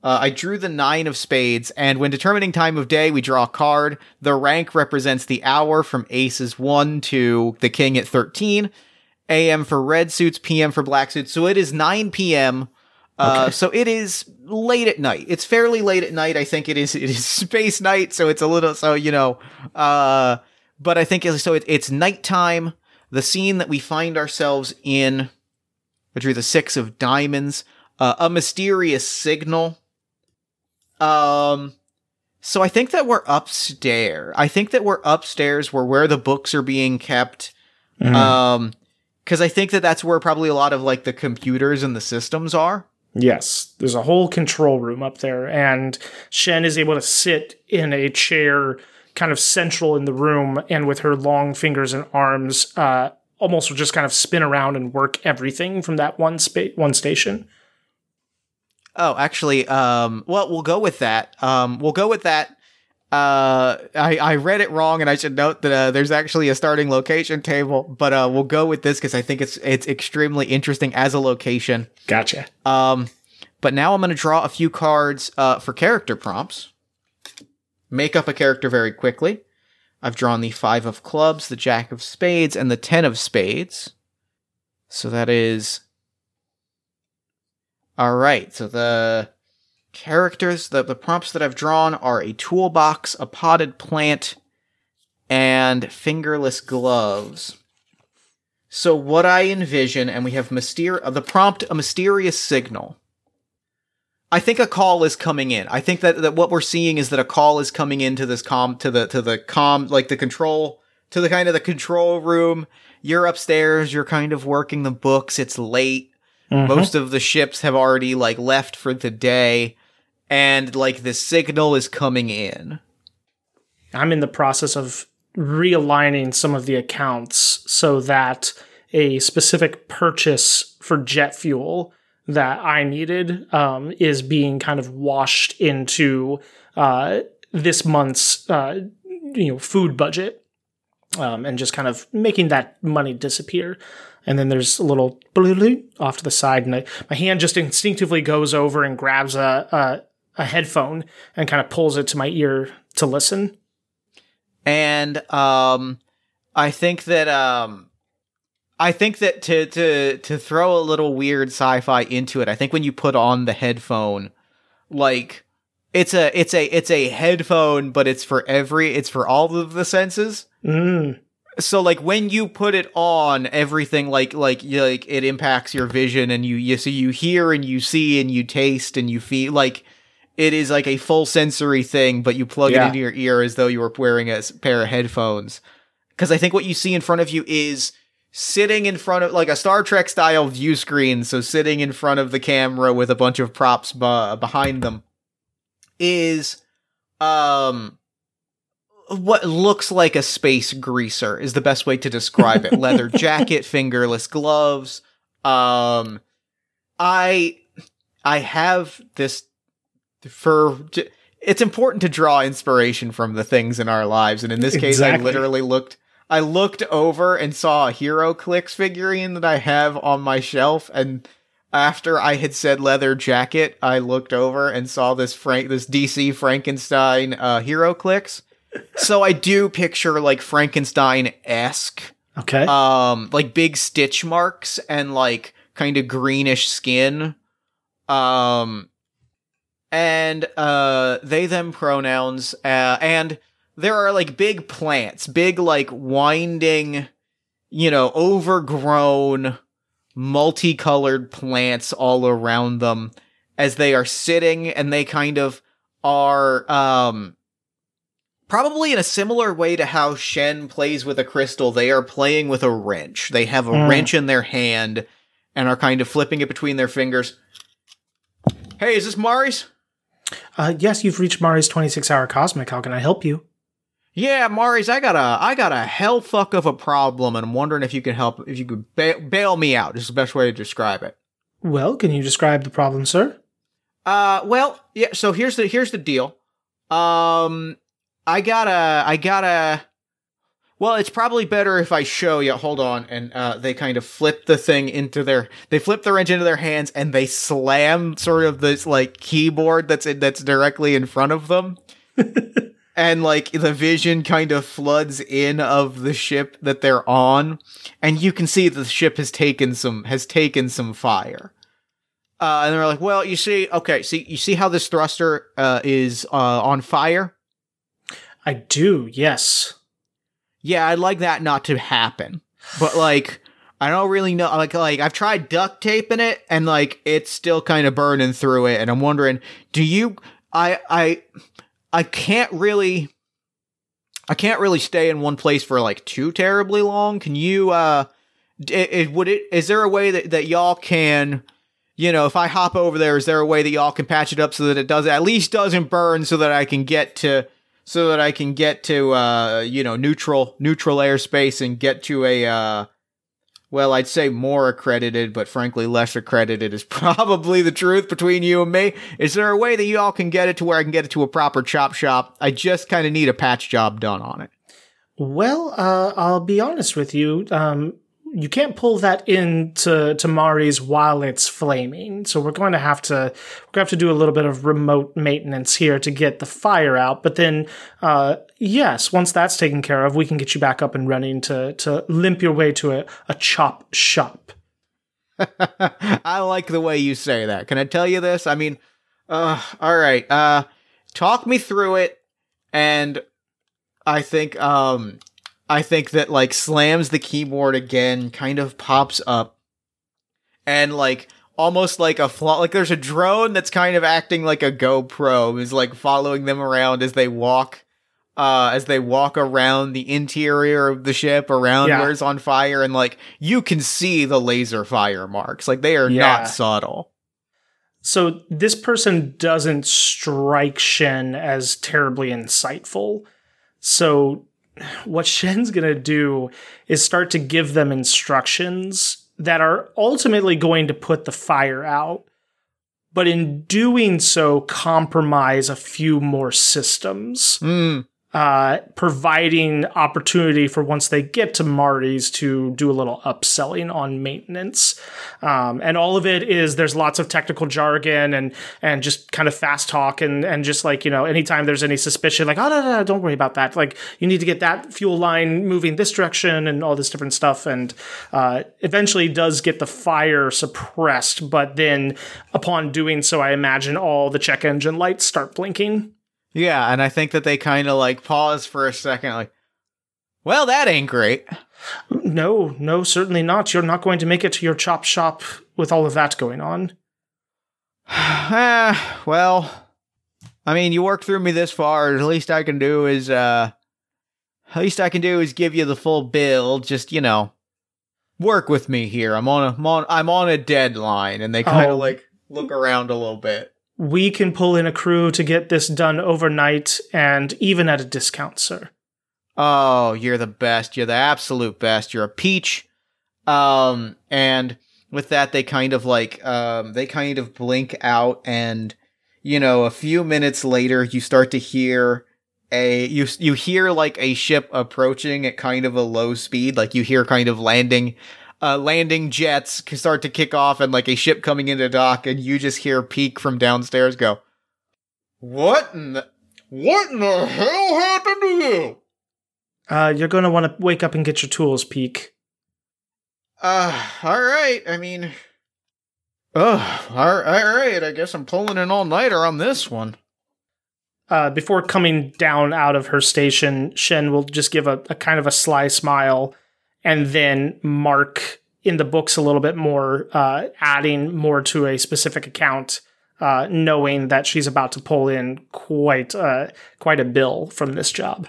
Uh, I drew the nine of spades, and when determining time of day, we draw a card. The rank represents the hour from aces 1 to the king at 13. AM for red suits, PM for black suits. So it is 9 p.m. Uh, Okay. So it is late at night. It's fairly late at night. I think it is. It is [LAUGHS] space night, so it's a little. So you know. Uh, but I think it's- so. It, it's nighttime. The scene that we find ourselves in. I drew the six of diamonds. Uh, a mysterious signal. Um, so I think that we're upstairs. I think that we're upstairs where where the books are being kept. Mhm. Um, because I think that that's where probably a lot of like the computers and the systems are. Yes, there's a whole control room up there, and Shen is able to sit in a chair kind of central in the room, and with her long fingers and arms, uh, almost will just kind of spin around and work everything from that one space, one station. Oh, actually, um, well, we'll go with that. Um, we'll go with that. Uh, I, I read it wrong, and I should note that uh, there's actually a starting location table, but uh, we'll go with this because I think it's it's extremely interesting as a location. Gotcha. Um, but now I'm going to draw a few cards uh, for character prompts. Make up a character very quickly. I've drawn the five of clubs, the jack of spades, and the ten of spades. So that is. All right. So the characters, the, the prompts that I've drawn are a toolbox, a potted plant, and fingerless gloves. So what I envision, and we have myster- uh, the prompt, a mysterious signal. I think a call is coming in. I think that, that what we're seeing is that a call is coming into this com to the to the com like the control to the kind of the control room. You're upstairs. You're kind of working the books. It's late. Mhm. Most of the ships have already like left for the day, and like the signal is coming in. I'm in the process of realigning some of the accounts so that a specific purchase for jet fuel that I needed um, is being kind of washed into uh, this month's uh, you know food budget um, and just kind of making that money disappear. And then there's a little off to the side, and I, my hand just instinctively goes over and grabs a, a a headphone and kind of pulls it to my ear to listen. and um i think that um i think that to to to throw a little weird sci-fi into it i think when you put on the headphone like it's a it's a it's a headphone but it's for every it's for all of the senses Mm, so like when you put it on everything like like you, like it impacts your vision and you you so you hear and you see and you taste and you feel like it is like a full sensory thing but you plug Yeah. it into your ear as though you were wearing a pair of headphones because i think what you see in front of you is sitting in front of like a star trek style view screen so sitting in front of the camera with a bunch of props b- behind them is um what looks like a space greaser is the best way to describe it. Leather [LAUGHS] jacket, fingerless gloves. Um, I, I have this for. It's important to draw inspiration from the things in our lives, and in this case, I literally looked. I looked over and saw a HeroClix figurine that I have on my shelf, and after I had said leather jacket, I looked over and saw this Frank, this DC Frankenstein uh, HeroClix so I do picture like Frankenstein esque, okay. um, like big stitch marks and like kind of greenish skin. Um, and uh, they them pronouns, uh, and there are like big plants, big like winding, you know, overgrown, multicolored plants all around them as they are sitting and they kind of are um probably in a similar way to how Shen plays with a crystal, they are playing with a wrench. They have a Mm. wrench in their hand and are kind of flipping it between their fingers. Hey, is this Mari's? Uh, yes, you've reached Mari's 26 hour cosmic. How can I help you? Yeah, Mari's, I got a I got a hell fuck of a problem and I'm wondering if you can help if you could ba- bail me out. Is the best way to describe it. Well, can you describe the problem, sir? Uh, well, yeah. So here's the here's the deal. Um, I gotta I gotta. Well, it's probably better if I show you. Hold on, and uh, they kind of flip the thing into their they flip the wrench into their hands and they slam sort of this like keyboard that's in, that's directly in front of them. [LAUGHS] and like the vision kind of floods in of the ship that they're on and you can see the ship has taken some has taken some fire uh, and they're like, "Well, you see, okay, see, you see how this thruster uh, is uh, on fire? I do, yes. Yeah, I'd like that not to happen, but like, I don't really know. Like, like I've tried duct taping it, and like, it's still kind of burning through it. And I'm wondering, do you? I, I, I can't really, I can't really stay in one place for like too terribly long. Can you? uh d- it, would it? Is there a way that that y'all can? you know, if I hop over there, is there a way that y'all can patch it up so that it does at least doesn't burn, so that I can get to, so that I can get to, uh, you know, neutral neutral airspace and get to a, uh, well, I'd say more accredited, but frankly, less accredited is [LAUGHS] probably the truth between you and me. Is there a way that y'all can get it to where I can get it to a proper chop shop? I just kind of need a patch job done on it. Well, uh, I'll be honest with you. Um, you can't pull that into to Mari's while it's flaming. So we're going to have to we're going to have to do a little bit of remote maintenance here to get the fire out. But then, uh, yes, once that's taken care of, we can get you back up and running to to limp your way to a, a chop shop. [LAUGHS] I like the way you say that. Can I tell you this? I mean, uh, all right. Uh, talk me through it, and I think, um, I think that like slams the keyboard again, kind of pops up, and like almost like a flaw. Like there's a drone that's kind of acting like a GoPro, is like following them around as they walk. Uh, as they walk around the interior of the ship, around Yeah. where it's on fire, and like you can see the laser fire marks, like they are Yeah. not subtle. So this person doesn't strike Shen as terribly insightful. So what Shen's going to do is start to give them instructions that are ultimately going to put the fire out. But in doing so, compromise a few more systems Hmm. Uh, providing opportunity for once they get to Marty's to do a little upselling on maintenance. Um, and all of it is there's lots of technical jargon and and just kind of fast talk and and just like you know anytime there's any suspicion like oh no no, no don't worry about that like you need to get that fuel line moving this direction and all this different stuff and uh, eventually does get the fire suppressed but then upon doing so I imagine all the check engine lights start blinking. Yeah, and I think that they kind of like pause for a second, like, well, that ain't great. No, no, certainly not. You're not going to make it to your chop shop with all of that going on. Ah, [SIGHS] well, I mean, you worked through me this far. The least I can do is, uh, at least I can do is give you the full bill. Just you know, work with me here. I'm on a, I'm on, I'm on a deadline, and they kind of Oh. like look around a little bit. We can pull in a crew to get this done overnight and even at a discount, sir. Oh, you're the best. You're the absolute best. You're a peach. Um, and with that, they kind of like, um, they kind of blink out and, you know, a few minutes later, you start to hear a, you, you hear like a ship approaching at kind of a low speed. Like you hear kind of landing, uh, landing jets start to kick off and like a ship coming into dock and you just hear Peak from downstairs go, what in the, what in the hell happened to you? Uh, you're going to want to wake up and get your tools, Peak. Uh, all right. I mean, oh, all right. I guess I'm pulling an all nighter on this one. Uh, before coming down out of her station, Shen will just give a, a kind of a sly smile and then mark in the books a little bit more, uh, adding more to a specific account, uh, knowing that she's about to pull in quite uh, quite a bill from this job.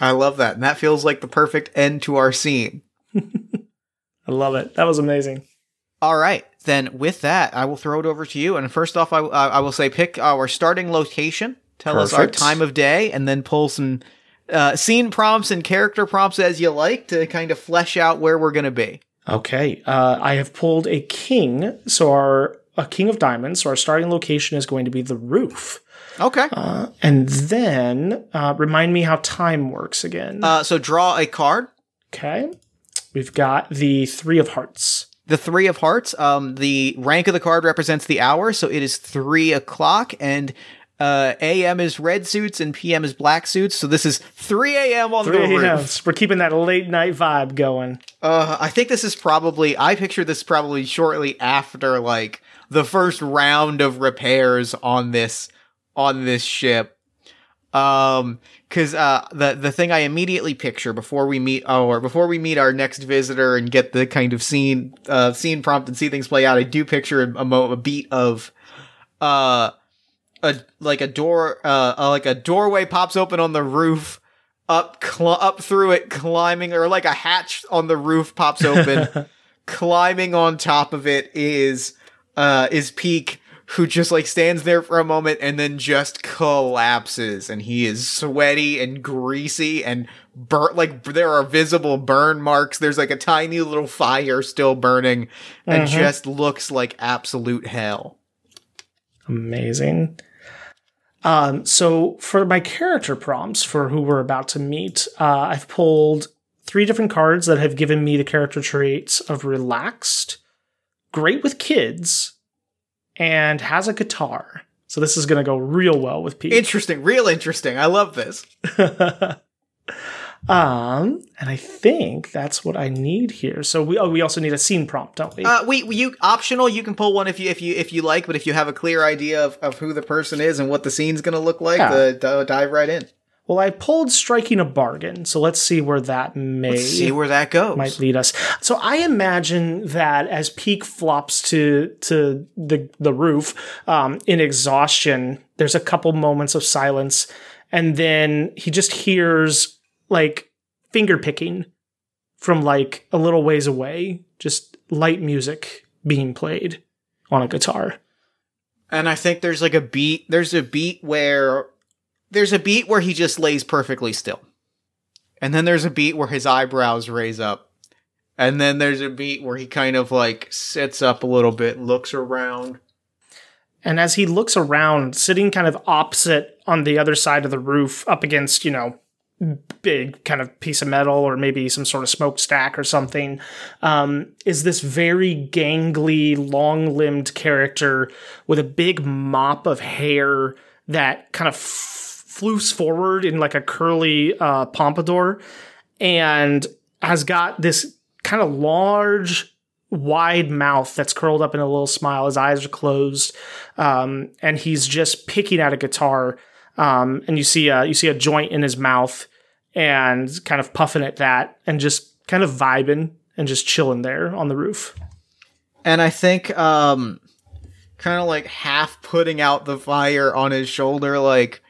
I love that, and that feels like the perfect end to our scene. [LAUGHS] I love it. That was amazing. All right, then with that, I will throw it over to you. And first off, I, I will say pick our starting location, tell us our time of day, and then pull some uh, scene prompts and character prompts as you like to kind of flesh out where we're going to be. Okay, uh, I have pulled a king, so our a king of diamonds. So our starting location is going to be the roof, Okay. uh, and then uh, remind me how time works again. Uh, so draw a card. okay, we've got the three of hearts. The three of hearts. Um, the rank of the card represents the hour, so it is three o'clock, and uh, AM is red suits and PM is black suits. So this is three AM on the Three roof. We're keeping that late night vibe going. Uh, I think this is probably. I picture this probably shortly after like the first round of repairs on this on this ship. Um, because uh, the the thing I immediately picture before we meet oh, or before we meet our next visitor and get the kind of scene uh scene prompt and see things play out, I do picture a, a, mo- a beat of uh a like a door uh, uh like a doorway pops open on the roof up cl- up through it climbing or like a hatch on the roof pops open [LAUGHS] climbing on top of it is uh is peak who just like stands there for a moment and then just collapses and he is sweaty and greasy and burnt like there are visible burn marks there's like a tiny little fire still burning and Mhm. just looks like absolute hell Amazing. Um, so for my character prompts for who we're about to meet, uh, I've pulled three different cards that have given me the character traits of relaxed, great with kids, and has a guitar. So this is going to go real well with Pete. interesting real interesting i love this [LAUGHS] um, and I think that's what I need here. So we oh, we also need a scene prompt, don't we? Uh, we you optional. You can pull one if you if you if you like, but if you have a clear idea of, of who the person is and what the scene's gonna look like, Yeah. uh, d- dive right in. well, I pulled striking a bargain, so let's see where that may Let's see where that goes. might lead us. So I imagine that as Peak flops to to the the roof um, in exhaustion, there's a couple moments of silence, and then he just hears like finger picking from like a little ways away, just light music being played on a guitar. And I think there's like a beat. There's a beat where there's a beat where he just lays perfectly still, and then there's a beat where his eyebrows raise up, and then there's a beat where he kind of like sits up a little bit, looks around. And as he looks around, sitting kind of opposite on the other side of the roof, up against, you know, big kind of piece of metal or maybe some sort of smokestack or something, um, is this very gangly, long limbed character with a big mop of hair that kind of f- floofs forward in like a curly uh, pompadour and has got this kind of large wide mouth that's curled up in a little smile. His eyes are closed, um, and he's just picking at a guitar. Um, and you see a you see a joint in his mouth, and kind of puffing at that, and just kind of vibing and just chilling there on the roof. and I think um kind of like half putting out the fire on his shoulder like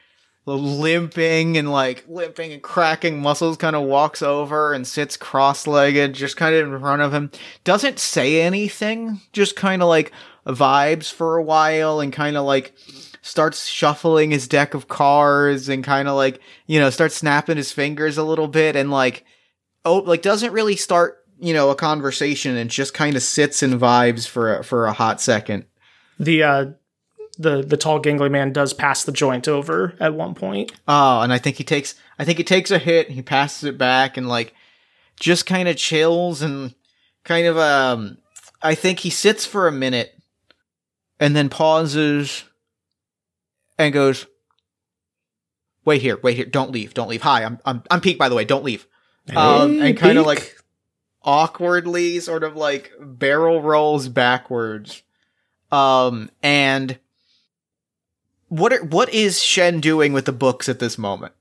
limping and like limping and cracking muscles kind of walks over and sits cross-legged just kind of in front of him doesn't say anything just kind of like vibes for a while and kind of like starts shuffling his deck of cards and kind of like you know starts snapping his fingers a little bit and like oh like doesn't really start you know a conversation and just kind of sits and vibes for a, for a hot second The uh, the the tall gangly man does pass the joint over at one point. oh and i think he takes i think he takes a hit he passes it back and like just kind of chills and kind of um i think he sits for a minute and then pauses and goes wait here wait here don't leave don't leave hi i'm i'm, I'm peak by the way don't leave Um, Hey, and kinda like- awkwardly sort of like barrel rolls backwards. Um and what are, what is Shen doing with the books at this moment?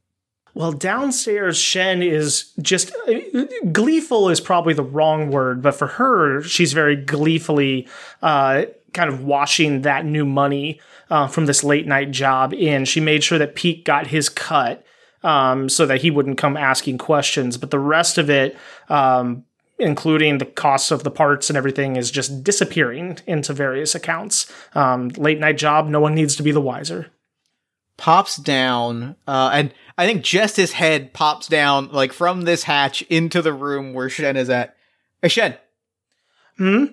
Well, downstairs, Shen is just gleeful is probably the wrong word, but for her, she's very gleefully uh, kind of washing that new money uh, from this late night job in. She made sure that Pete got his cut um, so that he wouldn't come asking questions, but the rest of it, um, including the costs of the parts and everything, is just disappearing into various accounts. Um, late night job, no one needs to be the wiser. Pops down, uh, and I think just his head pops down, like from this hatch into the room where Shen is at. Hey, Shen. Hmm.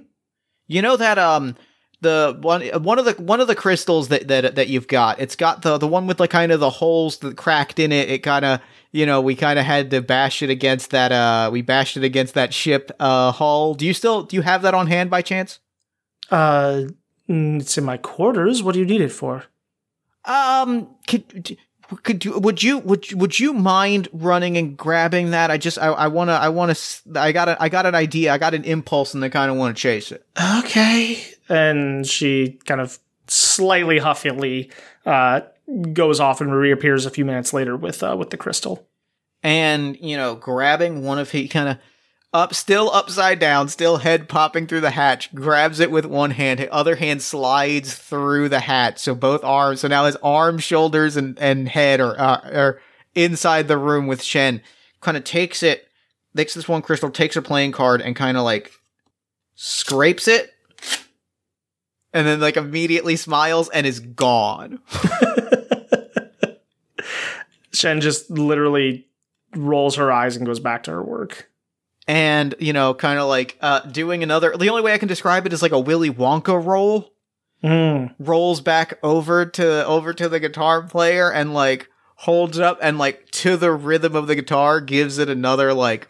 You know that um the one one of the one of the crystals that that that you've got. It's got the the one with like kind of the holes that cracked in it. It kind of you know we kind of had to bash it against that uh we bashed it against that ship uh hull. Do you still do you have that on hand by chance? Uh, mm, it's in my quarters. What do you need it for? Um, could could you would you would would you mind running and grabbing that? I just I I want to I want to I got a I got an idea. I got an impulse and I kind of want to chase it. Okay. And she kind of slightly huffily uh, goes off and reappears a few minutes later with uh, with the crystal. And you know, grabbing one of he kind of up still upside down, still head popping through the hatch, grabs it with one hand, other hand slides through the hatch. So both arms, so now his arms, shoulders, and, and head are, uh, are inside the room with Shen. Kind of takes it, takes this one crystal, takes her playing card, and kind of like scrapes it. And then like immediately smiles and is gone. [LAUGHS] Shen just literally rolls her eyes and goes back to her work. and you know, kind of like uh, doing another. The only way I can describe it is like a Willy Wonka roll. Mm. Rolls back over to over to the guitar player and like holds it up and like to the rhythm of the guitar gives it another like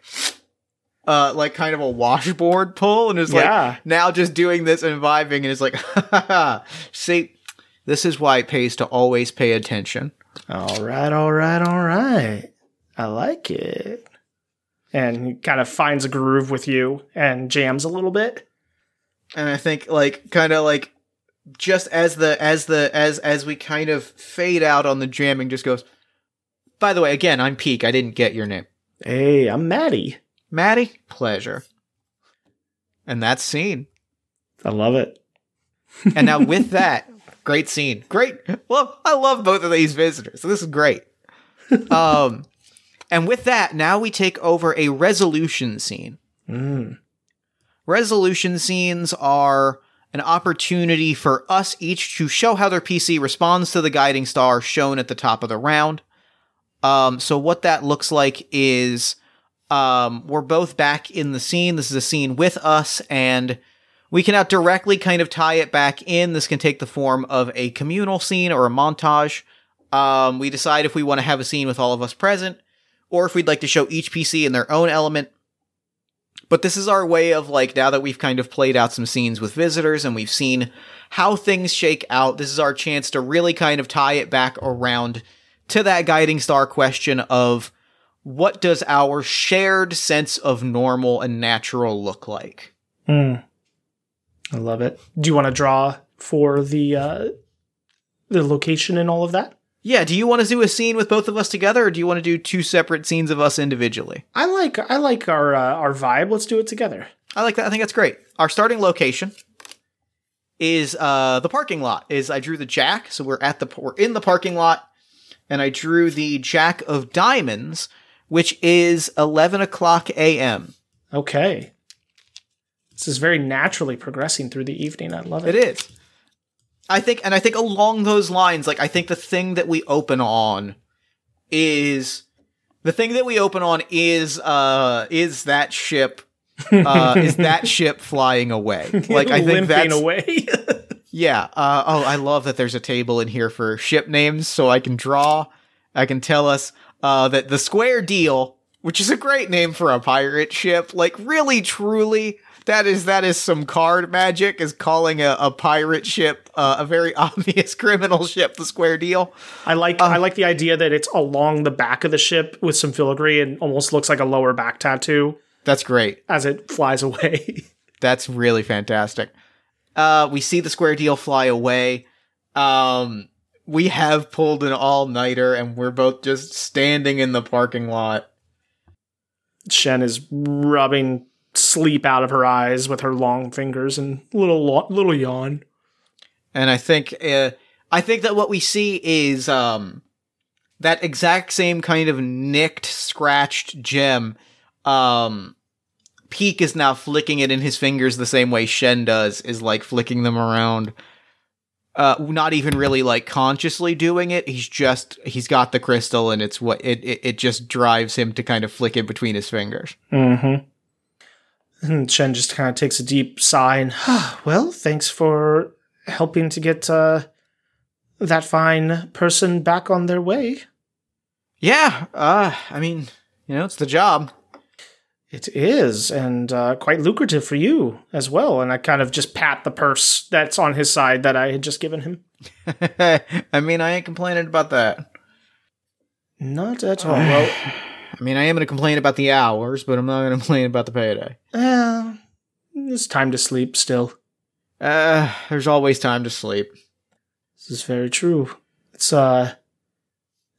uh like kind of a washboard pull and is Yeah. like now just doing this and vibing and it's like [LAUGHS] see this is why it pays to always pay attention All right, all right, all right. I like it. And he kind of finds a groove with you and jams a little bit. and I think like kind of like just as the as the as as we kind of fade out on the jamming just goes by the way again I'm Peak I didn't get your name Hey, I'm Maddie. Maddie? Pleasure. And that scene. I love it. and now with [LAUGHS] that great scene. Great. Well I love both of these visitors so this is great. Um and with that now we take over a resolution scene. Mm. resolution scenes are an opportunity for us each to show how their PC responds to the guiding star shown at the top of the round. Um, so what that looks like is um, we're both back in the scene. This is a scene with us, and we can now directly kind of tie it back in. This can take the form of a communal scene or a montage. Um, we decide if we want to have a scene with all of us present, or if we'd like to show each PC in their own element. But this is our way of like now that we've kind of played out some scenes with visitors and we've seen how things shake out, this is our chance to really kind of tie it back around to that guiding star question of what does our shared sense of normal and natural look like? Mm. I love it. Do you want to draw for the uh, the location and all of that? Yeah, do you want to do a scene with both of us together or do you want to do two separate scenes of us individually? I like I like our uh, our vibe. Let's do it together. I like that. I think that's great. Our starting location is uh the parking lot. Is I drew the jack, so we're at the we're in the parking lot, and I drew the jack of diamonds, which is eleven o'clock a.m. Okay. This is very naturally progressing through the evening. I love It it. is. I think, and I think along those lines, like I think the thing that we open on is the thing that we open on is uh is that ship uh is that [LAUGHS] ship flying away. [LAUGHS] Like I think that's away. [LAUGHS] Yeah. Uh, oh, I love that there's a table in here for ship names, so I can draw. I can tell us uh, that the Square Deal, which is a great name for a pirate ship, like really, truly, that is that is some card magic. Is calling a, a pirate ship uh, a very [LAUGHS] obvious criminal ship the Square Deal. I like Um, I like the idea that it's along the back of the ship with some filigree and almost looks like a lower back tattoo That's great. as it flies away. [LAUGHS] That's really fantastic. Uh, we see the square deal fly away. Um, we have pulled an all nighter, and we're both just standing in the parking lot. Shen is rubbing sleep out of her eyes with her long fingers and little little yawn. And I think uh, I think that what we see is um that exact same kind of nicked, scratched gem. Um, Peak is now flicking it in his fingers the same way Shen does, is like flicking them around. Uh, not even really like consciously doing it. He's just he's got the crystal, and it's what it it, it just drives him to kind of flick it between his fingers. Mm-hmm. And Shen just kind of takes a deep sigh and, ah, well, thanks for helping to get uh, that fine person back on their way. Yeah, uh, I mean, you know, it's the job. It is, and uh, quite lucrative for you as well. And I kind of just pat the purse that's on his side that I had just given him. [LAUGHS] I mean, I ain't complaining about that. Not at all. well, [SIGHS] I mean, I am going to complain about the hours, but I'm not going [LAUGHS] to complain about the payday. uh, it's time to sleep still. Uh, there's always time to sleep. This is very true. It's uh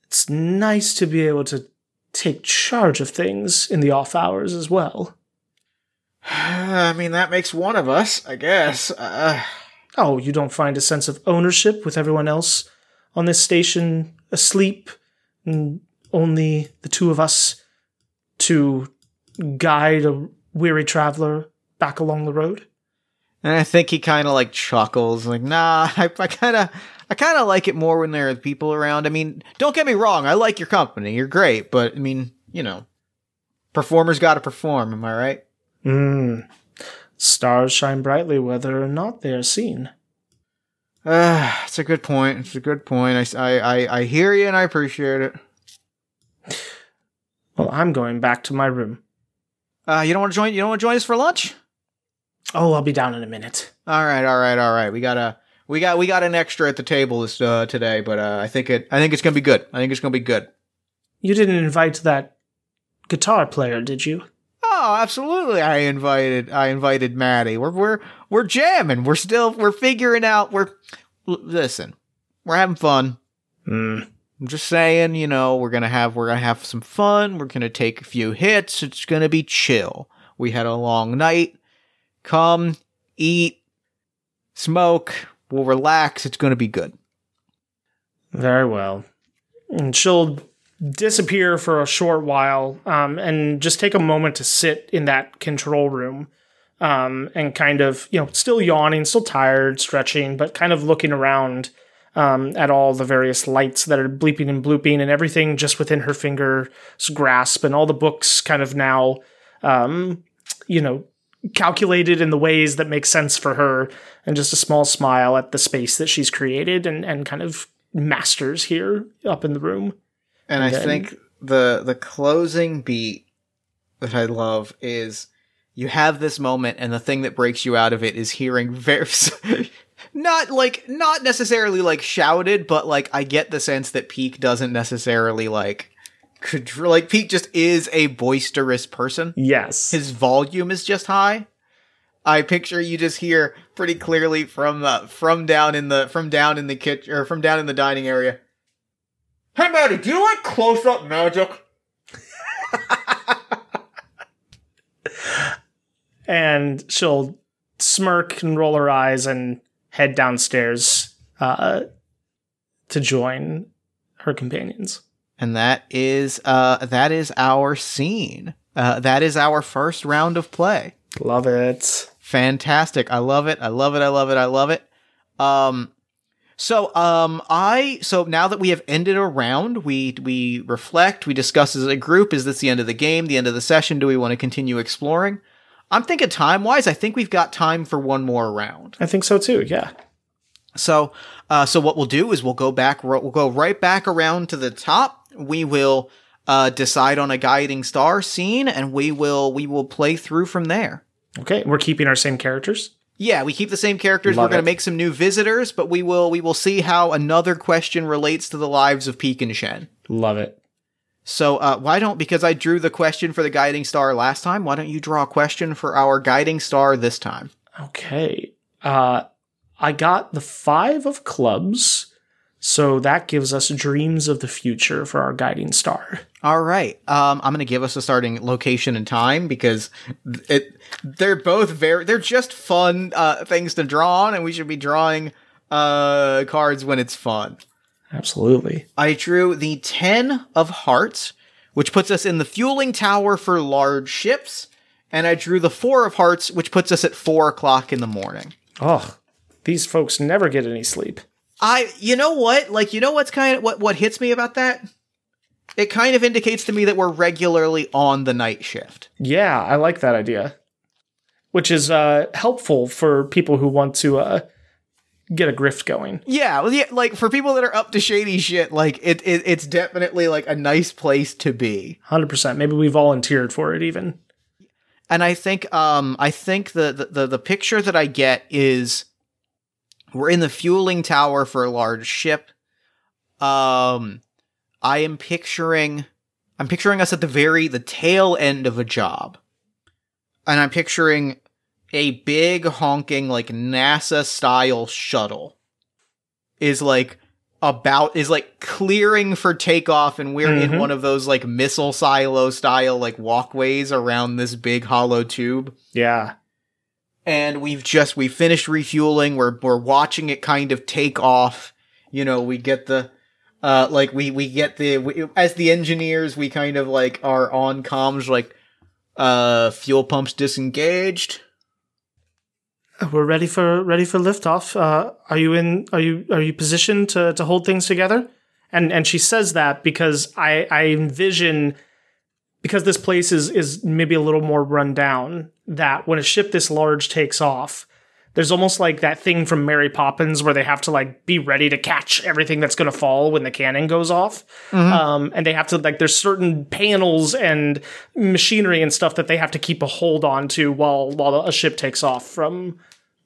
it's nice to be able to take charge of things in the off hours as well. [SIGHS] I mean, that makes one of us, I guess. Uh, Oh, you don't find a sense of ownership with everyone else on this station asleep and only the two of us to guide a weary traveler back along the road? and I think he kind of like chuckles, like, nah, [LAUGHS] I, I kind of, I kind of like it more when there are people around. I mean, don't get me wrong, I like your company, you're great, but I mean, you know, performers got to perform. Am I right? Mm. Stars shine brightly whether or not they are seen. Uh, it's a good point. It's a good point. I, I, I, I hear you and I appreciate it. Well, I'm going back to my room. Uh, you don't want to join? You don't want to join us for lunch? Oh, I'll be down in a minute. All right, all right, all right. We got a we got we got an extra at the table this uh, today, but uh, I think it I think it's gonna be good. I think it's gonna be good. You didn't invite that guitar player, did you? Oh, absolutely. I invited I invited Maddie. We're we're we're jamming. We're still we're figuring out. We're listen. We're having fun. Hmm. I'm just saying, you know, we're gonna have we're gonna have some fun. We're gonna take a few hits. It's gonna be chill. We had a long night. Come, eat, smoke. We'll relax. It's gonna be good. Very well. And she'll disappear for a short while um, and just take a moment to sit in that control room um, and kind of, you know, still yawning, still tired, stretching, but kind of looking around um, at all the various lights that are bleeping and blooping and everything just within her finger's grasp and all the books kind of now, um, you know, calculated in the ways that make sense for her and just a small smile at the space that she's created and, and kind of masters here up in the room. And, And I then- think the the closing beat that I love is you have this moment, and the thing that breaks you out of it is hearing very [LAUGHS] not like not necessarily like shouted, but like I get the sense that Peak doesn't necessarily like control. Like Pete just is a boisterous person. Yes. His volume is just high. I picture you just hear pretty clearly from uh, from down in the from down in the kitchen or from down in the dining area. Hey, Maddie, do you like close up magic? [LAUGHS] and she'll smirk and roll her eyes and head downstairs uh, to join her companions. And that is uh that is our scene. Uh, that is our first round of play. Love it. Fantastic. I love it. I love it. I love it. I love it. Um so um I so now that we have ended a round, we we reflect, we discuss as a group, is this the end of the game, the end of the session? Do we want to continue exploring? I'm thinking time wise, I think we've got time for one more round. I think so too. Yeah. So, uh, so what we'll do is we'll go back, we'll go right back around to the top. We will uh, decide on a guiding star scene, and we will we will play through from there. Okay. We're keeping our same characters. Yeah, we keep the same characters. Love We're going to make some new visitors, but we will we will see how another question relates to the lives of Peak and Shen. Love it. So, uh, why don't because I drew the question for the guiding star last time? Why don't you draw a question for our guiding star this time? Okay. Uh, I got the five of clubs. So that gives us dreams of the future for our guiding star. All right. Um, I'm going to give us a starting location and time because it they're both very they're just fun uh, things to draw on, and we should be drawing uh, cards when it's fun. Absolutely. I drew the ten of hearts, which puts us in the fueling tower for large ships, and I drew the four of hearts, which puts us at four o'clock in the morning. Oh, these folks never get any sleep. I, you know what? Like, you know what's kind of what what hits me about that? It kind of indicates to me that we're regularly on the night shift. Yeah, I like that idea. Which is uh, helpful for people who want to uh, get a grift going. Yeah, well, yeah, like for people that are up to shady shit, like it, it it's definitely like a nice place to be. 100%. Maybe we volunteered for it even. And I think um I think the the the, the picture that I get is we're in the fueling tower for a large ship. Um I am picturing I'm picturing us at the very the tail end of a job. And I'm picturing a big honking like NASA style shuttle is like about is like clearing for takeoff and we're in Mhm. one of those like missile silo style like walkways around this big hollow tube Yeah. And we've just we finished refueling we're we're watching it kind of take off you know we get the uh like we we get the we, as the engineers we kind of like are on comms like uh fuel pumps disengaged We're ready for ready for liftoff. Uh, are you in? Are you are you positioned to to hold things together? And and she says that because I I envision because this place is is maybe a little more run down. That when a ship this large takes off, there's almost like that thing from Mary Poppins where they have to like be ready to catch everything that's going to fall when the cannon goes off. Um, and they have to like there's certain panels and machinery and stuff that they have to keep a hold on to while while a ship takes off from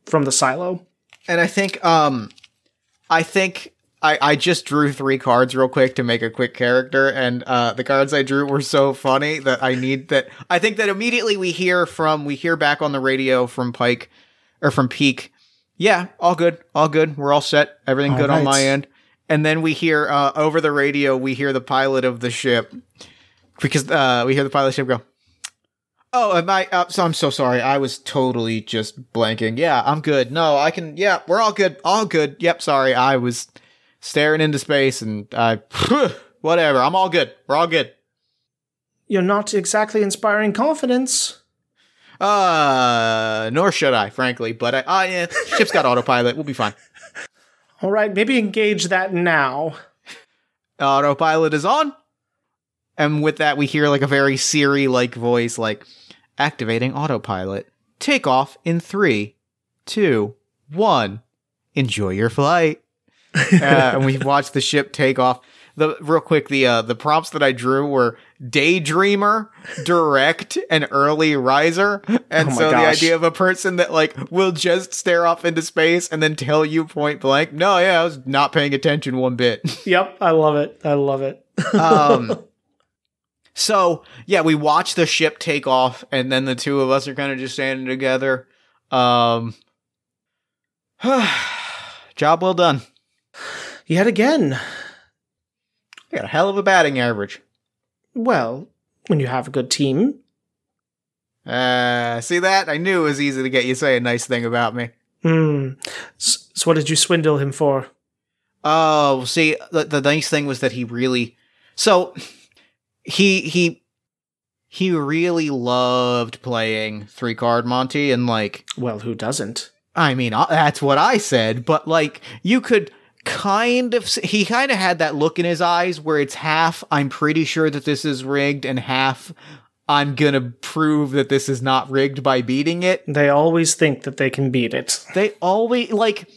from the silo. and i think um i think I, I just drew three cards real quick to make a quick character, and uh, the cards I drew were so funny that I need that. I think that immediately we hear from we hear back on the radio from Pike or from Peak. Yeah, all good, all good. We're all set. Everything All good on my end. And then we hear uh, over the radio, we hear the pilot of the ship because uh, we hear the pilot of the ship go. Oh, am I? Uh, so I'm so sorry. I was totally just blanking. Yeah, I'm good. No, I can. Yeah, we're all good. All good. Yep. Sorry, I was staring into space and I. [LAUGHS] Whatever. I'm all good. We're all good. You're not exactly inspiring confidence. Uh, nor should I, frankly. But I, uh, yeah, ship's got autopilot. We'll be fine. [LAUGHS] All right, maybe engage that now. Autopilot is on. And with that, we hear like a very Siri like voice, like activating autopilot. Take off in three, two, one. Enjoy your flight. Uh, [LAUGHS] and we watch the ship take off. The real quick, the uh, the prompts that I drew were daydreamer, direct, and early riser. And Oh my so the idea of a person that like will just stare off into space and then tell you point blank, no, yeah, I was not paying attention one bit. [LAUGHS] Yep, I love it. I love it. um [LAUGHS] so yeah we watch the ship take off and then the two of us are kind of just standing together um [SIGHS] job well done Yet again. we got a hell of a batting average Well, when you have a good team. uh see that i knew it was easy to get you to say a nice thing about me Hmm. S- So, what did you swindle him for? oh see the, the nice thing was that he really so he he he really loved playing three card monty and like Well, who doesn't? I mean, uh, that's what I said, but like you could kind of he kind of had that look in his eyes where it's half I'm pretty sure that this is rigged and half I'm going to prove that this is not rigged by beating it. They always think that they can beat it. They always like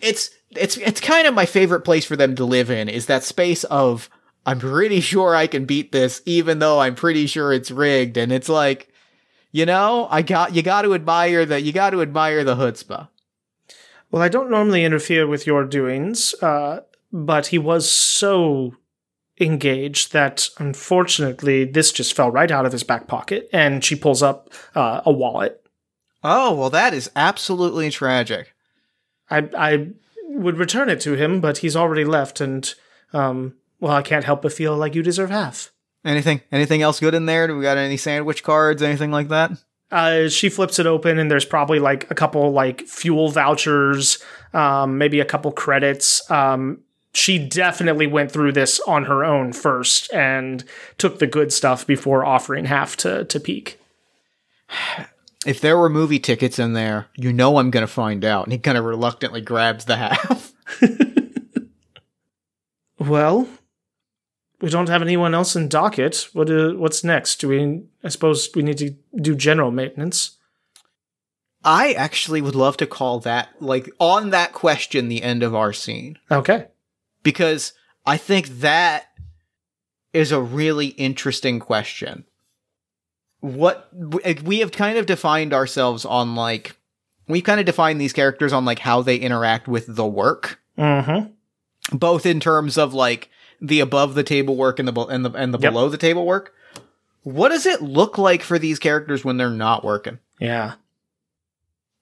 it's it's it's kind of my favorite place for them to live in is that space of I'm pretty sure I can beat this even though I'm pretty sure it's rigged and it's like you know, I got you got to admire that you got to admire the chutzpah. Well, I don't normally interfere with your doings, uh, but he was so engaged that unfortunately this just fell right out of his back pocket, and she pulls up uh, a wallet. Oh, well, that is absolutely tragic. I, I would return it to him, but he's already left, and um, well, I can't help but feel like you deserve half. Anything anything else good in there? Do we got any sandwich cards, anything like that? Uh, she flips it open, and there's probably like a couple like fuel vouchers, um, maybe a couple credits. Um, she definitely went through this on her own first and took the good stuff before offering half to to Peak. [SIGHS] If there were movie tickets in there, you know I'm gonna find out. And he kind of reluctantly grabs the half. [LAUGHS] Well, we don't have anyone else in docket. What uh, what's next? Do we? I suppose we need to do general maintenance. I actually would love to call that like on that question the end of our scene. Okay. because I think that is a really interesting question. What we have kind of defined ourselves on like we kind of define these characters on like how they interact with the work, Mm-hmm. both in terms of like the above the table work and the and the and the Yep. below the table work. What does it look like for these characters when they're not working? Yeah.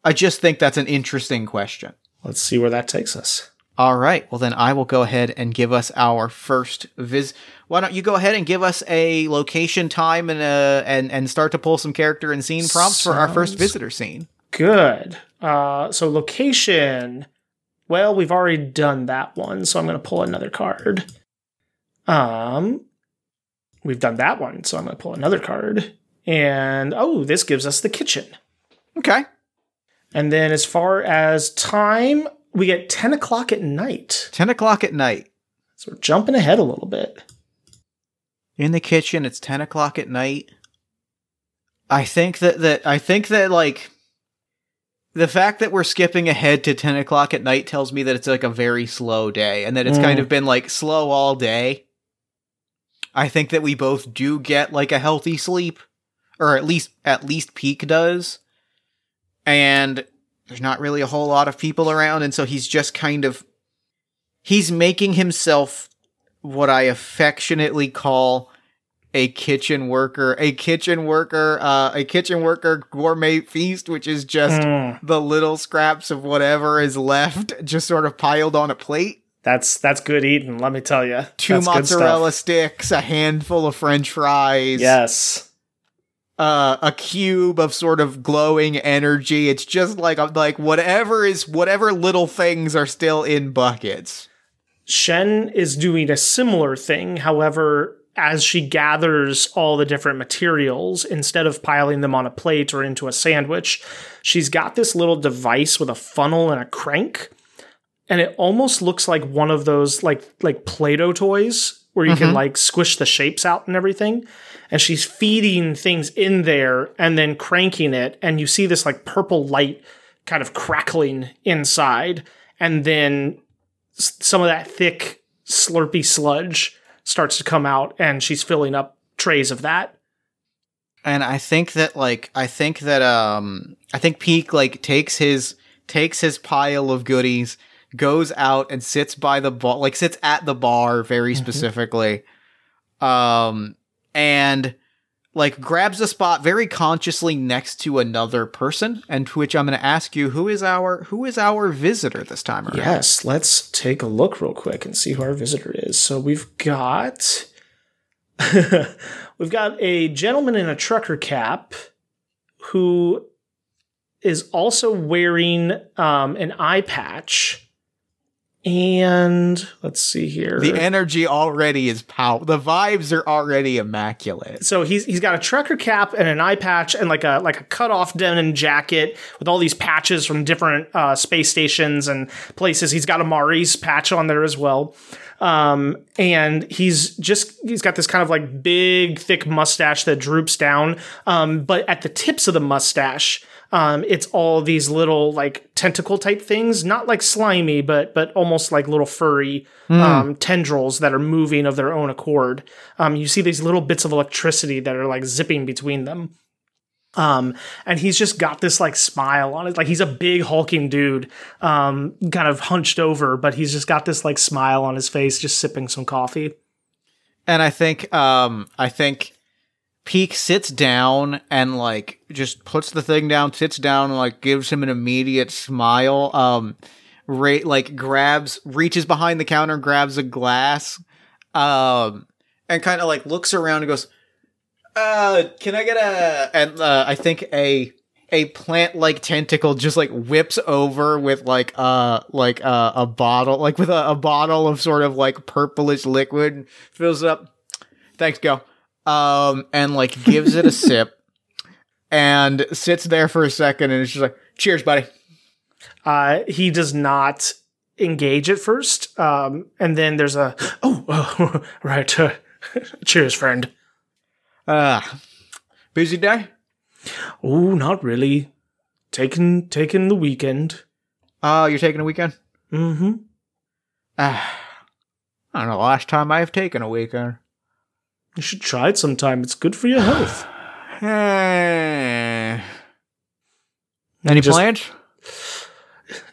I just think that's an interesting question. Let's see where that takes us. All right. Well, then I will go ahead and give us our first vis. Why don't you go ahead and give us a location, time, and uh and and start to pull some character and scene prompts for our first visitor scene. Good. Uh, so location. Well, we've already done that one, so I'm going to pull another card. Um, we've done that one, so I'm going to pull another card. And oh, this gives us the kitchen. Okay. And then as far as time, we get 10 o'clock at night. Ten o'clock at night So we're jumping ahead a little bit. in the kitchen. It's ten o'clock at night. I think that that I think that like the fact that we're skipping ahead to ten o'clock at night tells me that it's like a very slow day, and that it's kind Mm. of been like slow all day. I think that we both do get like a healthy sleep, or at least at least Peak does, and there's not really a whole lot of people around, and so he's just kind of he's making himself what I affectionately call a kitchen worker, a kitchen worker, uh, a kitchen worker gourmet feast, which is just Mm, the little scraps of whatever is left, [LAUGHS] just sort of piled on a plate. That's that's good eating, let me tell you. Two mozzarella sticks, a handful of French fries, Yes. uh, a cube of sort of glowing energy. It's just like like whatever is whatever little things are still in buckets. Shen is doing a similar thing. However, as she gathers all the different materials, instead of piling them on a plate or into a sandwich, she's got this little device with a funnel and a crank. And it almost looks like one of those like like Play-Doh toys where you can like squish the shapes out and everything. And she's feeding things in there and then cranking it, and you see this like purple light kind of crackling inside. And then s- some of that thick, slurpy sludge starts to come out, and she's filling up trays of that. and I think that like I think that um I think Peak like takes his takes his pile of goodies, goes out and sits by the bar like sits at the bar very specifically. Um and like grabs a spot very consciously next to another person and to which I'm going to ask you who is our who is our visitor this time around. Yes, let's take a look real quick and see who our visitor is. So we've got [LAUGHS] we've got a gentleman in a trucker cap who is also wearing um, an eye patch. And let's see here. The energy already is pow. The vibes are already immaculate. so he's he's got a trucker cap and an eye patch and like a like a cut off denim jacket with all these patches from different uh, space stations and places. He's got a Mari's patch on there as well. Um, and he's just he's got this kind of like big thick mustache that droops down. Um, but at the tips of the mustache, um, it's all these little like tentacle type things, not like slimy, but but almost like little furry um, tendrils that are moving of their own accord. Um, you see these little bits of electricity that are like zipping between them. Um, and he's just got this like smile on it. Like he's a big hulking dude, um, kind of hunched over, but he's just got this like smile on his face, just sipping some coffee. And I think um I think Peak sits down and like just puts the thing down, sits down and like gives him an immediate smile. Um ra- like grabs, reaches behind the counter, grabs a glass, um, and kind of like looks around and goes, "Uh, can I get a?" And uh, I think a a plant like tentacle just like whips over with like uh like uh, a bottle like with a, a bottle of sort of like purplish liquid fills it up thanks go um and like gives it a [LAUGHS] sip and sits there for a second and it's just like cheers buddy Uh, he does not engage at first, um, and then there's a oh, oh [LAUGHS] right. Uh, [LAUGHS] cheers, friend. uh busy day Oh, not really. Taking taking the weekend. oh you're taking a weekend Mm-hmm. uh, i don't know last time i've taken a weekend You should try it sometime. It's good for your health. [SIGHS] Any Just- plans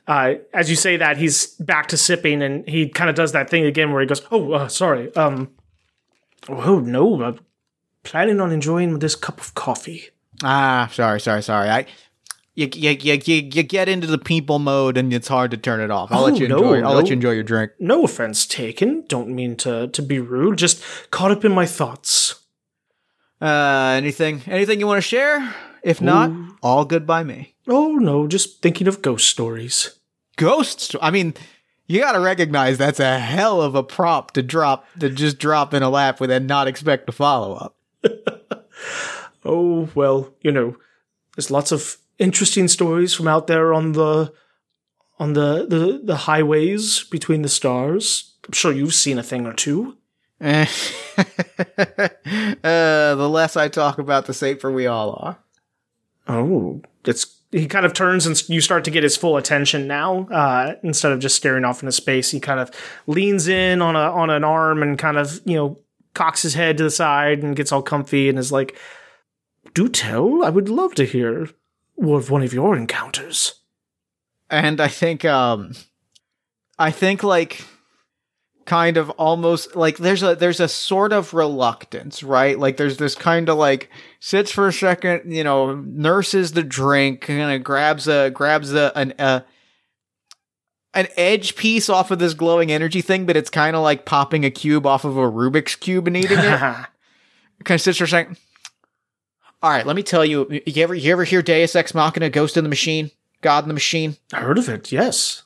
Uh, as you say that, he's back to sipping, and he kind of does that thing again where he goes, "Oh, uh, sorry. Um, oh no, I'm planning on enjoying this cup of coffee." Ah, sorry, sorry, sorry. I you you, you, you, get into the people mode and it's hard to turn it off. I'll Oh, let you no, enjoy. I'll let you enjoy your drink. No offense taken. Don't mean to to be rude. Just caught up in my thoughts. Uh, anything anything you want to share? If not, all good by me. Oh no, just thinking of ghost stories. Ghosts. I mean, you got to recognize that's a hell of a prop to drop to just drop in a lap with and not expect a follow up. [LAUGHS] Oh well, you know, there's lots of interesting stories from out there on the on the the, the highways between the stars. I'm sure you've seen a thing or two. Eh. [LAUGHS] uh, the less I talk about, the safer we all are. Oh, it's he kind of turns and you start to get his full attention now. Uh, instead of just staring off into space, he kind of leans in on a on an arm and kind of you know cocks his head to the side and gets all comfy and is like, "Do tell, I would love to hear of one of your encounters." and I think um I think like kind of almost like there's a there's a sort of reluctance, right? Like there's this kind of like sits for a second, you know, nurses the drink, kind of grabs a grabs a an a an edge piece off of this glowing energy thing, but it's kind of like popping a cube off of a Rubik's cube and eating it. [LAUGHS] kind of sits for a second. All right, let me tell you. You ever you ever hear Deus Ex Machina, Ghost in the Machine, God in the Machine? I heard of it. Yes.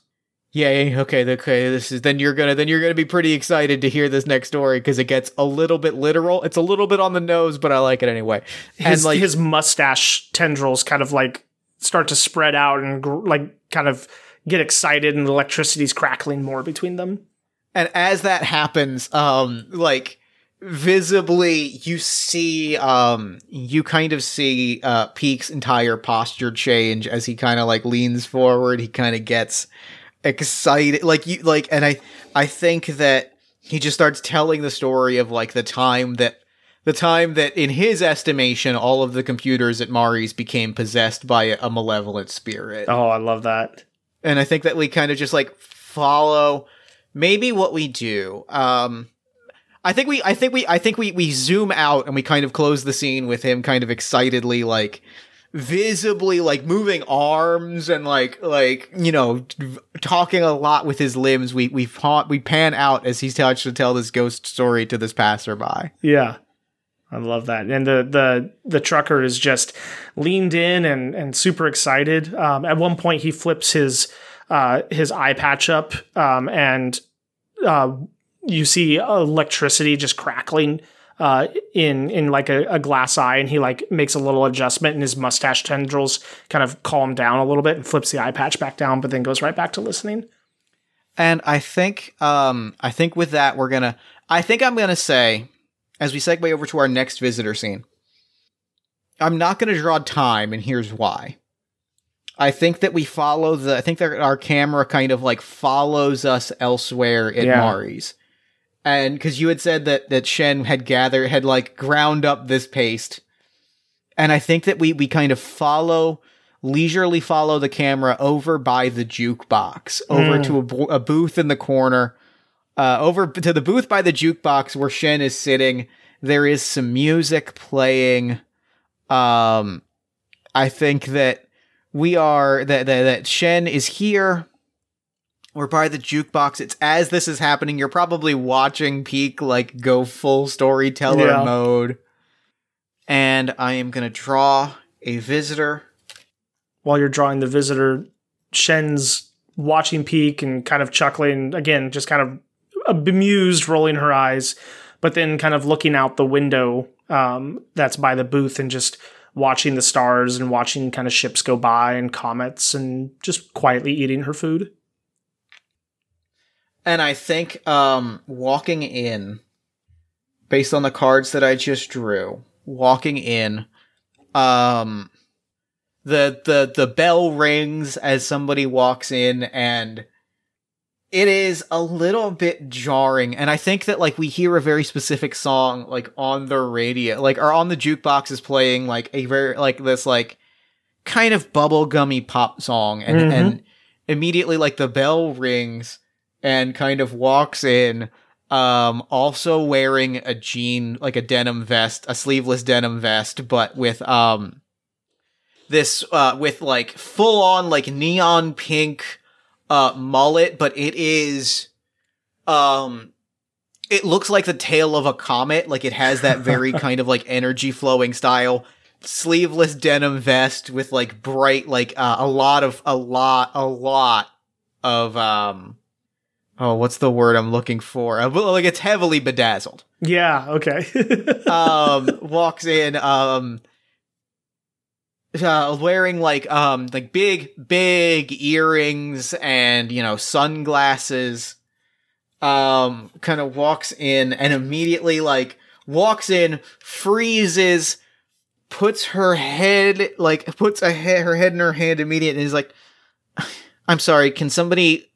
Yeah, yeah, okay, okay. This is then you're gonna then you're gonna be pretty excited to hear this next story because it gets a little bit literal. It's a little bit on the nose, but I like it anyway. His and like, his mustache tendrils kind of like start to spread out and gr- like kind of get excited, and the electricity's crackling more between them. and as that happens, um, like visibly you see, um, you kind of see uh Peak's entire posture change as he kind of like leans forward. He kind of gets excited, like you like, and I I think that he just starts telling the story of like the time that the time that in his estimation all of the computers at Mari's became possessed by a, a malevolent spirit. Oh, I love that. And I think that we kind of just like follow maybe what we do. Um I think we I think we I think we we zoom out and we kind of close the scene with him kind of excitedly like visibly like moving arms and like like you know talking a lot with his limbs we we pa- we pan out as he's touched to tell this ghost story to this passerby Yeah. I love that. And the the the trucker is just leaned in and and super excited. Um, at one point he flips his uh, his eye patch up um, and uh, you see electricity just crackling uh, in in like a, a glass eye and he like makes a little adjustment and his mustache tendrils kind of calm down a little bit and flips the eye patch back down but then goes right back to listening. And I think um I think with that we're gonna I think I'm gonna say, as we segue over to our next visitor scene, I'm not gonna draw time, and here's why. I think that we follow the I think that our camera kind of like follows us elsewhere in Yeah. Mari's. And because you had said that that Shen had gathered had like ground up this paste. And I think that we we kind of follow leisurely follow the camera over by the jukebox, over Mm. to a, bo- a booth in the corner, uh, over to the booth by the jukebox where Shen is sitting. There is some music playing. Um, I think that we are that that, that Shen is here. We're by the jukebox. It's as this is happening, you're probably watching Peak like go full storyteller Yeah. mode. And I am gonna draw a visitor. While you're drawing the visitor, Shen's watching Peak and kind of chuckling again, just kind of bemused, rolling her eyes, but then kind of looking out the window um, that's by the booth and just watching the stars and watching kind of ships go by and comets and just quietly eating her food. And I think um walking in based on the cards that I just drew, walking in um the the the bell rings as somebody walks in and it is a little bit jarring and I think that like we hear a very specific song like on the radio like or on the jukebox is playing like a very like this like kind of bubblegummy pop song and Mhm. and immediately like the bell rings and kind of walks in um also wearing a jean like a denim vest a sleeveless denim vest but with um this uh with like full on like neon pink uh mullet but it is um it looks like the tail of a comet. Like it has that very [LAUGHS] kind of like energy flowing style. Sleeveless denim vest with like bright like uh, a lot of a lot a lot of um oh what's the word i'm looking for? Uh, like it's heavily bedazzled. Yeah, okay. [LAUGHS] um walks in um uh, wearing like um like big big earrings and you know sunglasses. Um kind of walks in and immediately like walks in freezes puts her head like puts a he- her head in her hand immediately and is like i'm sorry can somebody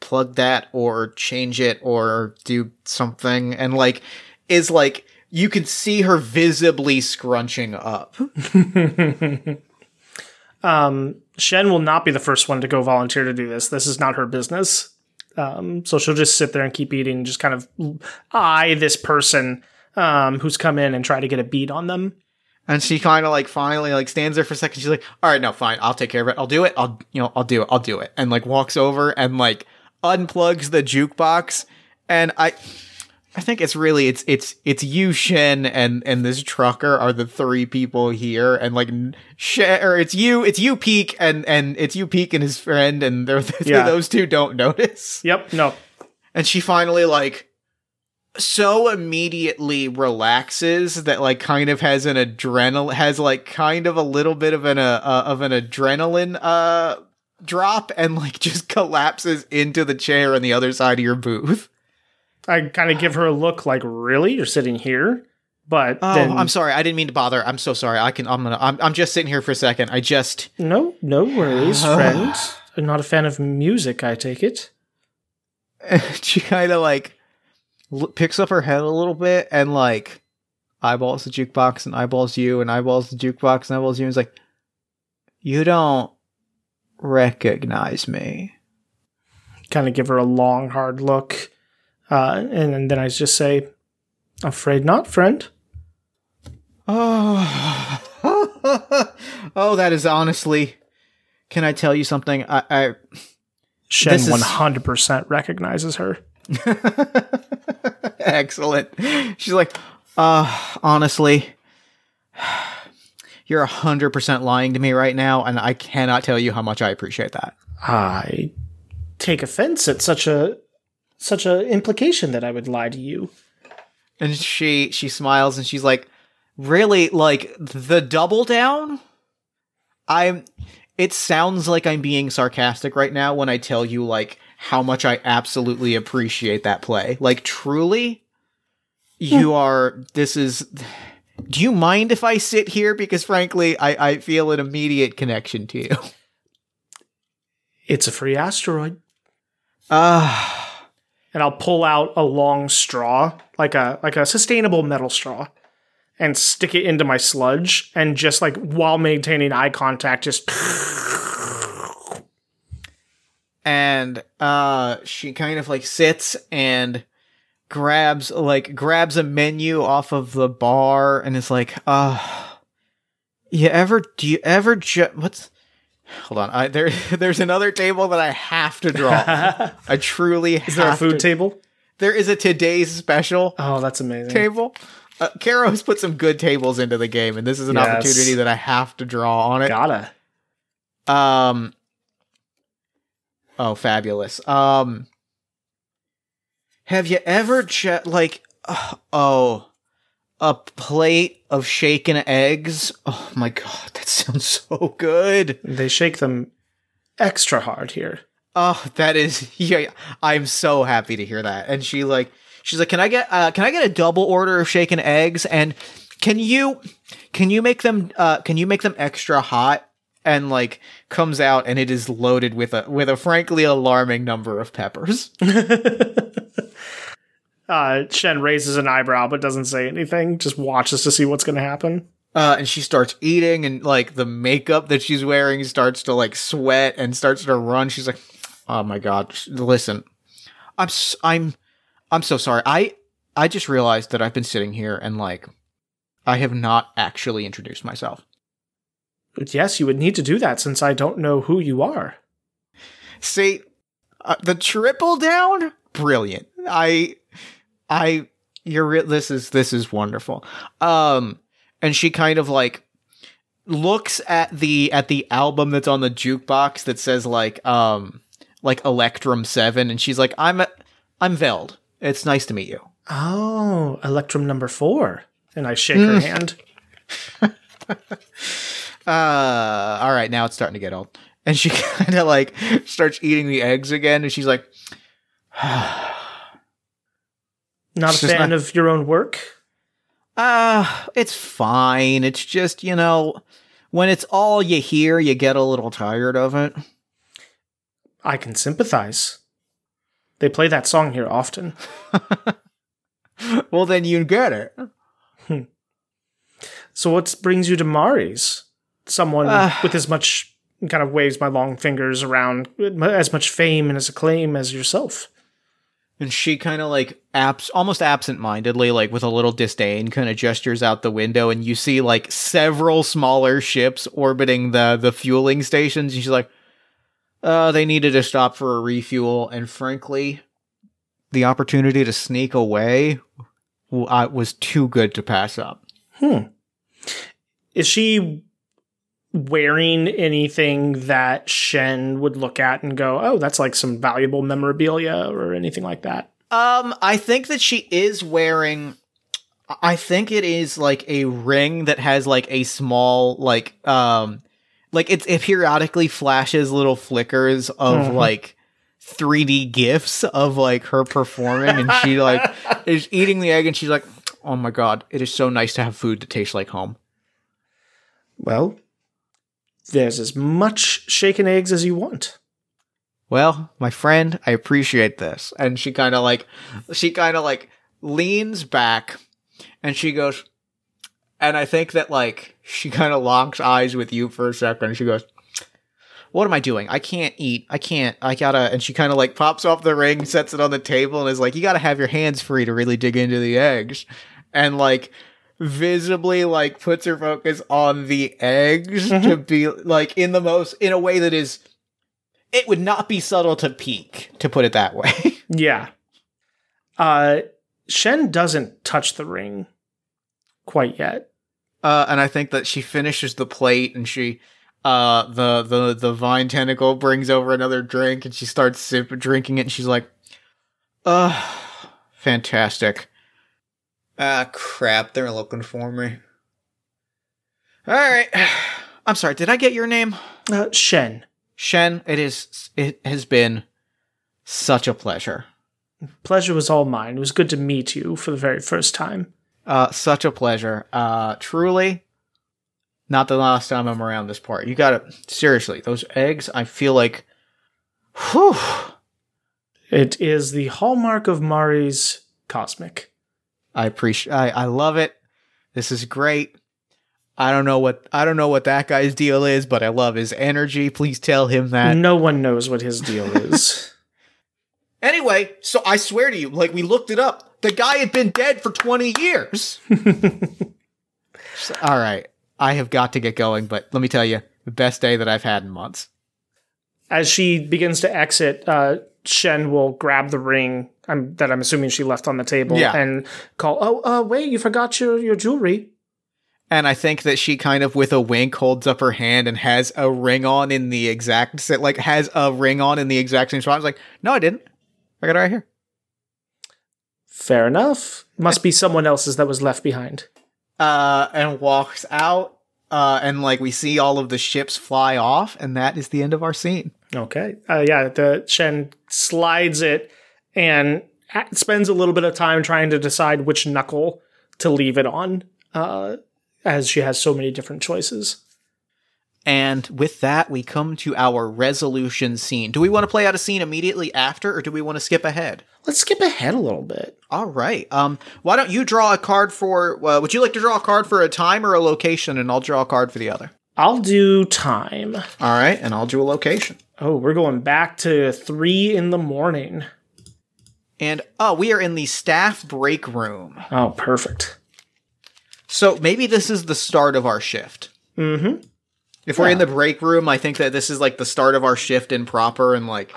unplug that or change it or do something. And like is like you can see her visibly scrunching up. [LAUGHS] Um, Shen will not be the first one to go volunteer to do this. This is not her business. Um, so she'll just sit there and keep eating, just kind of eye this person um, who's come in and try to get a beat on them. and she kind of like finally like stands there for a second. She's like all right no fine. I'll take care of it. I'll do it. I'll you know i'll do it. I'll do it. And like walks over and like unplugs the jukebox and i i think it's really it's it's it's you shen and and this trucker are the three people here and like shen or it's you it's you Peak and and it's you Peak and his friend and they're, Yeah. those two don't notice Yep, no. and she finally like so immediately relaxes that like kind of has an adrenaline has like kind of a little bit of an uh, uh, of an adrenaline uh drop and like just [LAUGHS] collapses into the chair on the other side of your booth. I kind of give her a look like, really? You're sitting here? But Oh, then, I'm sorry. I didn't mean to bother. I'm so sorry. I can I'm to I'm I'm just sitting here for a second. I just no, no worries, oh. friend. I'm not a fan of music, I take it. [LAUGHS] she kind of like l- picks up her head a little bit and like eyeballs the jukebox and eyeballs you and eyeballs the jukebox and eyeballs you and is like, you don't recognize me. Kind of give her a long, hard look. Uh, and then I just say, afraid not, friend. Oh, [LAUGHS] oh, that is honestly. Can I tell you something? I, I Shen This 100% recognizes her. [LAUGHS] excellent. She's like, uh, honestly, you're a hundred percent lying to me right now, and I cannot tell you how much I appreciate that. I take offense at such a such a implication that I would lie to you. And she she smiles and she's like, "Really? Like the double down? I'm. It sounds like I'm being sarcastic right now when I tell you like how much I absolutely appreciate that play. Like truly, you hmm. are. This is. Do you mind if I sit here? Because frankly, I I feel an immediate connection to you. [LAUGHS] It's a free asteroid. Ah. And I'll pull out a long straw, like a like a sustainable metal straw, and stick it into my sludge and just like while maintaining eye contact, just and uh she kind of like sits and grabs like grabs a menu off of the bar and is like uh you ever do you ever ju- what's Hold on. I, there, [LAUGHS] there's another table that I have to draw. [LAUGHS] I truly Is there a food to- table? There is a today's special Oh, that's amazing. table. Uh, Caro has put some good tables into the game, and this is an Yes. opportunity that I have to draw on it. Gotta. Um. Oh, fabulous. Um. Have you ever che- like uh, oh a plate of shaken eggs? Oh my god, that sounds [LAUGHS] so good. They shake them extra hard here. Oh, that is [LAUGHS] yeah. I'm so happy to hear that. And she like she's like, "Can I get uh can I get a double order of shaken eggs and can you can you make them uh can you make them extra hot?" And like comes out and it is loaded with a with a frankly alarming number of peppers. [LAUGHS] Uh, Shen raises an eyebrow but doesn't say anything, just watches to see what's going to happen. Uh, and she starts eating, and like the makeup that she's wearing starts to like sweat and starts to run. She's like, "Oh my god, listen, I'm s- I'm I'm so sorry. I I just realized that I've been sitting here and like I have not actually introduced myself. But yes, you would need to do that since I don't know who you are. See, uh, the triple down, brilliant. I I you're re- this is this is wonderful. Um, and she kind of like looks at the at the album that's on the jukebox that says like um like Electrum Seven, and she's like, I'm I'm Veld. It's nice to meet you. Oh, Electrum number four. And I shake her hand. [LAUGHS] Uh, all right, now it's starting to get old. And she [LAUGHS] kind of like starts eating the eggs again, and she's like, [SIGHS] Not a fan not- of your own work? Uh, it's fine. It's just, you know, when it's all you hear, you get a little tired of it. I can sympathize. They play that song here often. [LAUGHS] well, then you get it. So what brings you to Mari's? Someone Uh. with as much kind of waves my long fingers around as much fame and as acclaim as yourself. And she kind of like abs- almost absent-mindedly, like with a little disdain, kind of gestures out the window, and you see like several smaller ships orbiting the the fueling stations. And she's like, "Uh, they needed to stop for a refuel." And frankly, the opportunity to sneak away w- uh, was too good to pass up. Hmm. Is she wearing anything that Shen would look at and go, "Oh, that's like some valuable memorabilia" or anything like that? Um, I think that she is wearing. I think it is like a ring that has like a small like um like it's it periodically flashes little flickers of Mhm. like 3D gifs of like her performing and she [LAUGHS] like is eating the egg and she's like oh my god it is so nice to have food that tastes like home. Well, there's as much shaken eggs as you want. Well, my friend, I appreciate this. And she kind of like, she kind of like leans back and she goes, and I think that like, she kind of locks eyes with you for a second. She goes, what am I doing? I can't eat. I can't. I gotta. And she kind of like pops off the ring, sets it on the table, and is like, you gotta have your hands free to really dig into the eggs. And like, visibly like puts her focus on the eggs to be like in the most, in a way that is it would not be subtle to Peak, to put it that way. [LAUGHS] Yeah. Uh, Shen doesn't touch the ring quite yet. Uh, and I think that she finishes the plate and she, uh, the, the, the vine tentacle brings over another drink and she starts sip drinking it and she's like, uh, fantastic. Ah, crap. They're looking for me. All right. [SIGHS] I'm sorry. Did I get your name? Uh, Shen, Shen, it is, it has been such a pleasure. pleasure was all mine. It was good to meet you for the very first time. Uh, such a pleasure. Uh, truly, not the last time I'm around this part. You got to seriously. Those eggs, I feel like, whew. It is the hallmark of Mari's cosmic. I appreciate. I, I love it. This is great. I don't know what I don't know what that guy's deal is, but I love his energy. Please tell him that. no one knows what his deal is. [LAUGHS] Anyway, so I swear to you, like we looked it up. The guy had been dead for 20 years. So- [LAUGHS] all right. I have got to get going, but let me tell you, The best day that I've had in months. As she begins to exit, uh, Shen will grab the ring um, that I'm assuming she left on the table Yeah. and call, "Oh, uh, wait, you forgot your your jewelry." And I think that she kind of, with a wink, holds up her hand and has a ring on in the exact, sa- like, has a ring on in the exact same spot. I was like, no, I didn't. I got it right here. Fair enough. Must be someone else's that was left behind. Uh, and walks out. Uh, and like we see all of the ships fly off, and that is the end of our scene. Okay. Uh, yeah, the Shen slides it and spends a little bit of time trying to decide which knuckle to leave it on, uh, as she has so many different choices. And with that, we come to our resolution scene. Do we want to play out a scene immediately after, or do we want to skip ahead? Let's skip ahead a little bit. All right. Um, why don't you draw a card for? Uh, would you like to draw a card for a time or a location, and I'll draw a card for the other. I'll do time. All right, and I'll do a location. Oh, we're going back to three in the morning. And oh, we are in the staff break room. Oh, perfect. So maybe this is the start of our shift. Mm-hmm. If we're in the break room, I think that this is like the start of our shift in proper and like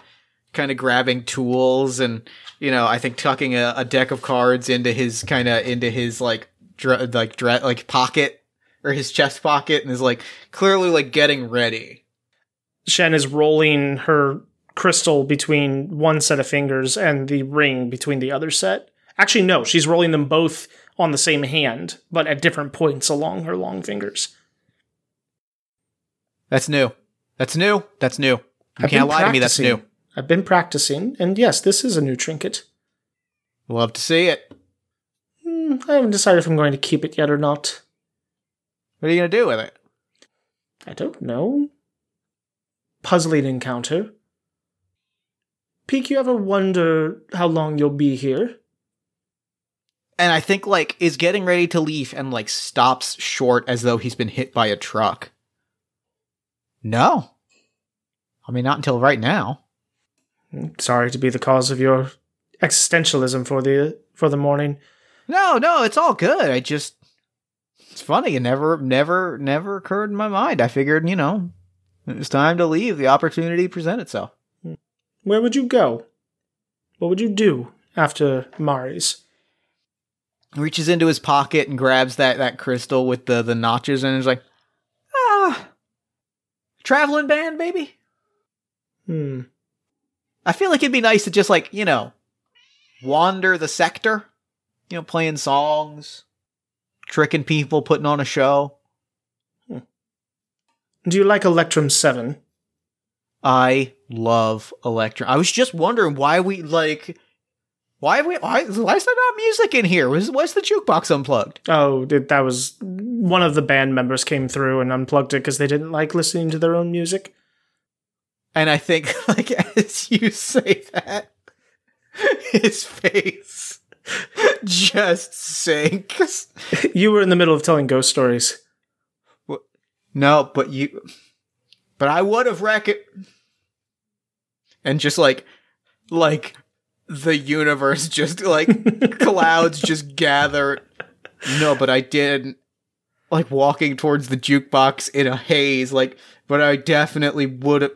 kind of grabbing tools and you know, I think tucking a, a deck of cards into his kind of into his like dre- like dre- like pocket or his chest pocket and is like clearly like getting ready. Shen is rolling her crystal between one set of fingers and the ring between the other set. Actually, no, she's rolling them both on the same hand, but at different points along her long fingers. That's new. That's new. That's new. You I've can't lie to me. That's new. I've been practicing, and yes, this is a new trinket. Love to see it. Hmm, I haven't decided if I'm going to keep it yet or not. What are you gonna do with it? I don't know. Puzzling encounter. Peak, you ever wonder how long you'll be here? And I think like is getting ready to leave and like stops short as though he's been hit by a truck. No. I mean not until right now. Sorry to be the cause of your existentialism for the for the morning. No, no, it's all good. I just it's funny. It never never never occurred in my mind. I figured, you know, it was time to leave. The opportunity present itself. Where would you go? What would you do after Mari's? Reaches into his pocket and grabs that that crystal with the the notches and is like, traveling band, baby. Hmm. I feel like it'd be nice to just like, you know, wander the sector, you know, playing songs, tricking people, putting on a show. Do you like Electrum 7? I love Electrum. I was just wondering why we like why have we why, why is there not music in here? Was why's the jukebox unplugged? Oh, th- that was one of the band members came through and unplugged it because they didn't like listening to their own music. And I think [LAUGHS] like as you say that his face just sinks. You were in the middle of telling ghost stories. No, but you, but I would have reckon, and just like, like the universe just like clouds [LAUGHS] just gather. No, but I didn't. Like walking towards the jukebox in a haze, like, but I definitely would have.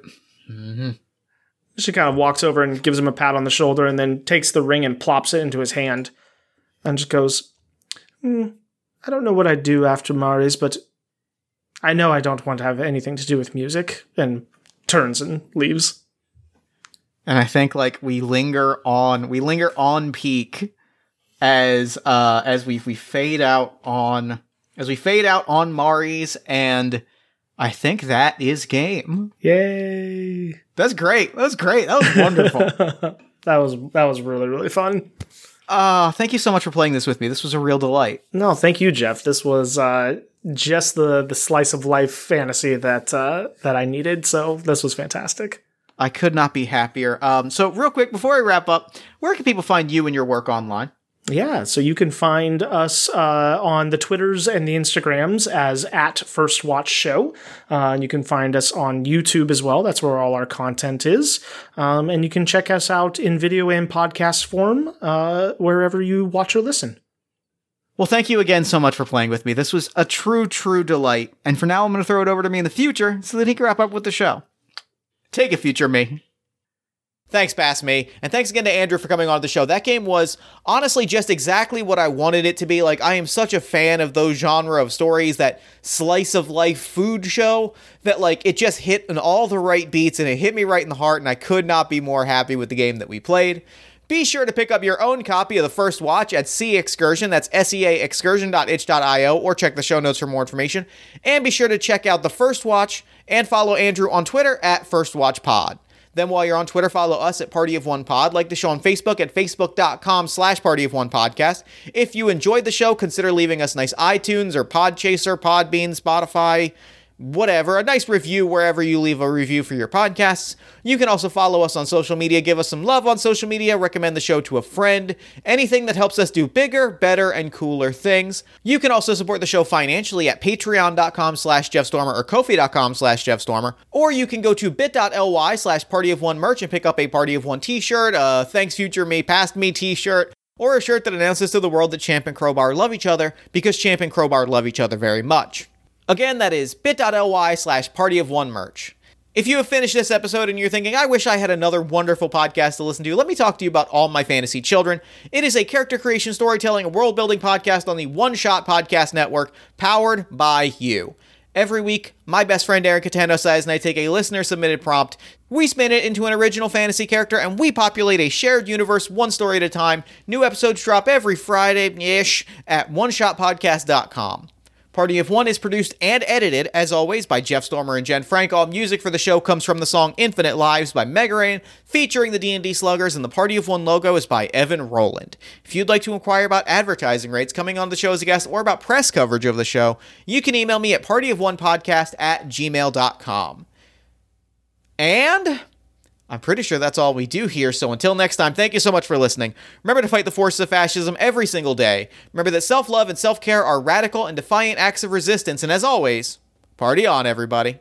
hmm She kind of walks over and gives him a pat on the shoulder and then takes the ring and plops it into his hand and just goes, "Hmm, I don't know what I'd do after Mari's, but I know I don't want to have anything to do with music. And turns and leaves. And I think like we linger on we linger on Peak as uh as we we fade out on as we fade out on Mari's and I think that is game. Yay. That's great. That was great. That was wonderful. [LAUGHS] that was that was really, really fun. uh thank you so much for playing this with me. This was a real delight. No, thank you, Jeff. This was uh, just the the slice of life fantasy that uh, that I needed. So this was fantastic. I could not be happier. Um so real quick before I wrap up, where can people find you and your work online? Yeah, so you can find us uh, on the Twitters and the Instagrams as at First Watch Show. Uh, and you can find us on YouTube as well. That's where all our content is. Um, and you can check us out in video and podcast form uh, wherever you watch or listen. Well, thank you again so much for playing with me. This was a true, true delight. And for now, I'm going to throw it over to me in the future so that he can wrap up with the show. Take a future me. Thanks, Bass Me. And thanks again to Andrew for coming on the show. That game was honestly just exactly what I wanted it to be. Like, I am such a fan of those genre of stories, that slice of life food show, that, like, it just hit on all the right beats and it hit me right in the heart. And I could not be more happy with the game that we played. Be sure to pick up your own copy of the first watch at Sea Excursion. That's S-E-A or check the show notes for more information. And be sure to check out the first watch and follow Andrew on Twitter at First Watch Pod. Then while you're on Twitter, follow us at Party of One Pod. Like the show on Facebook at facebook.com slash Party of One Podcast. If you enjoyed the show, consider leaving us nice iTunes or Podchaser, Podbean, Spotify, whatever, a nice review wherever you leave a review for your podcasts. You can also follow us on social media, give us some love on social media, recommend the show to a friend, anything that helps us do bigger, better, and cooler things. You can also support the show financially at patreon.com slash jeffstormer or kofi.com slash jeffstormer, or you can go to bit.ly slash party of one merch and pick up a party of one t-shirt, a thanks future me, past me t-shirt, or a shirt that announces to the world that Champ and Crowbar love each other because Champ and Crowbar love each other very much. Again, that is bit.ly slash party of one merch. If you have finished this episode and you're thinking, I wish I had another wonderful podcast to listen to, let me talk to you about All My Fantasy Children. It is a character creation, storytelling, and world building podcast on the One Shot Podcast Network, powered by you. Every week, my best friend Eric Catano says, and I take a listener submitted prompt. We spin it into an original fantasy character and we populate a shared universe one story at a time. New episodes drop every Friday ish at oneshotpodcast.com. Party of One is produced and edited, as always, by Jeff Stormer and Jen Frank. All music for the show comes from the song Infinite Lives by Mega Ran, featuring the D&D Sluggers, and the Party of One logo is by Evan Rowland. If you'd like to inquire about advertising rates coming on the show as a guest or about press coverage of the show, you can email me at partyofonepodcast at gmail.com. And I'm pretty sure that's all we do here. So until next time, thank you so much for listening. Remember to fight the forces of fascism every single day. Remember that self love and self care are radical and defiant acts of resistance. And as always, party on, everybody.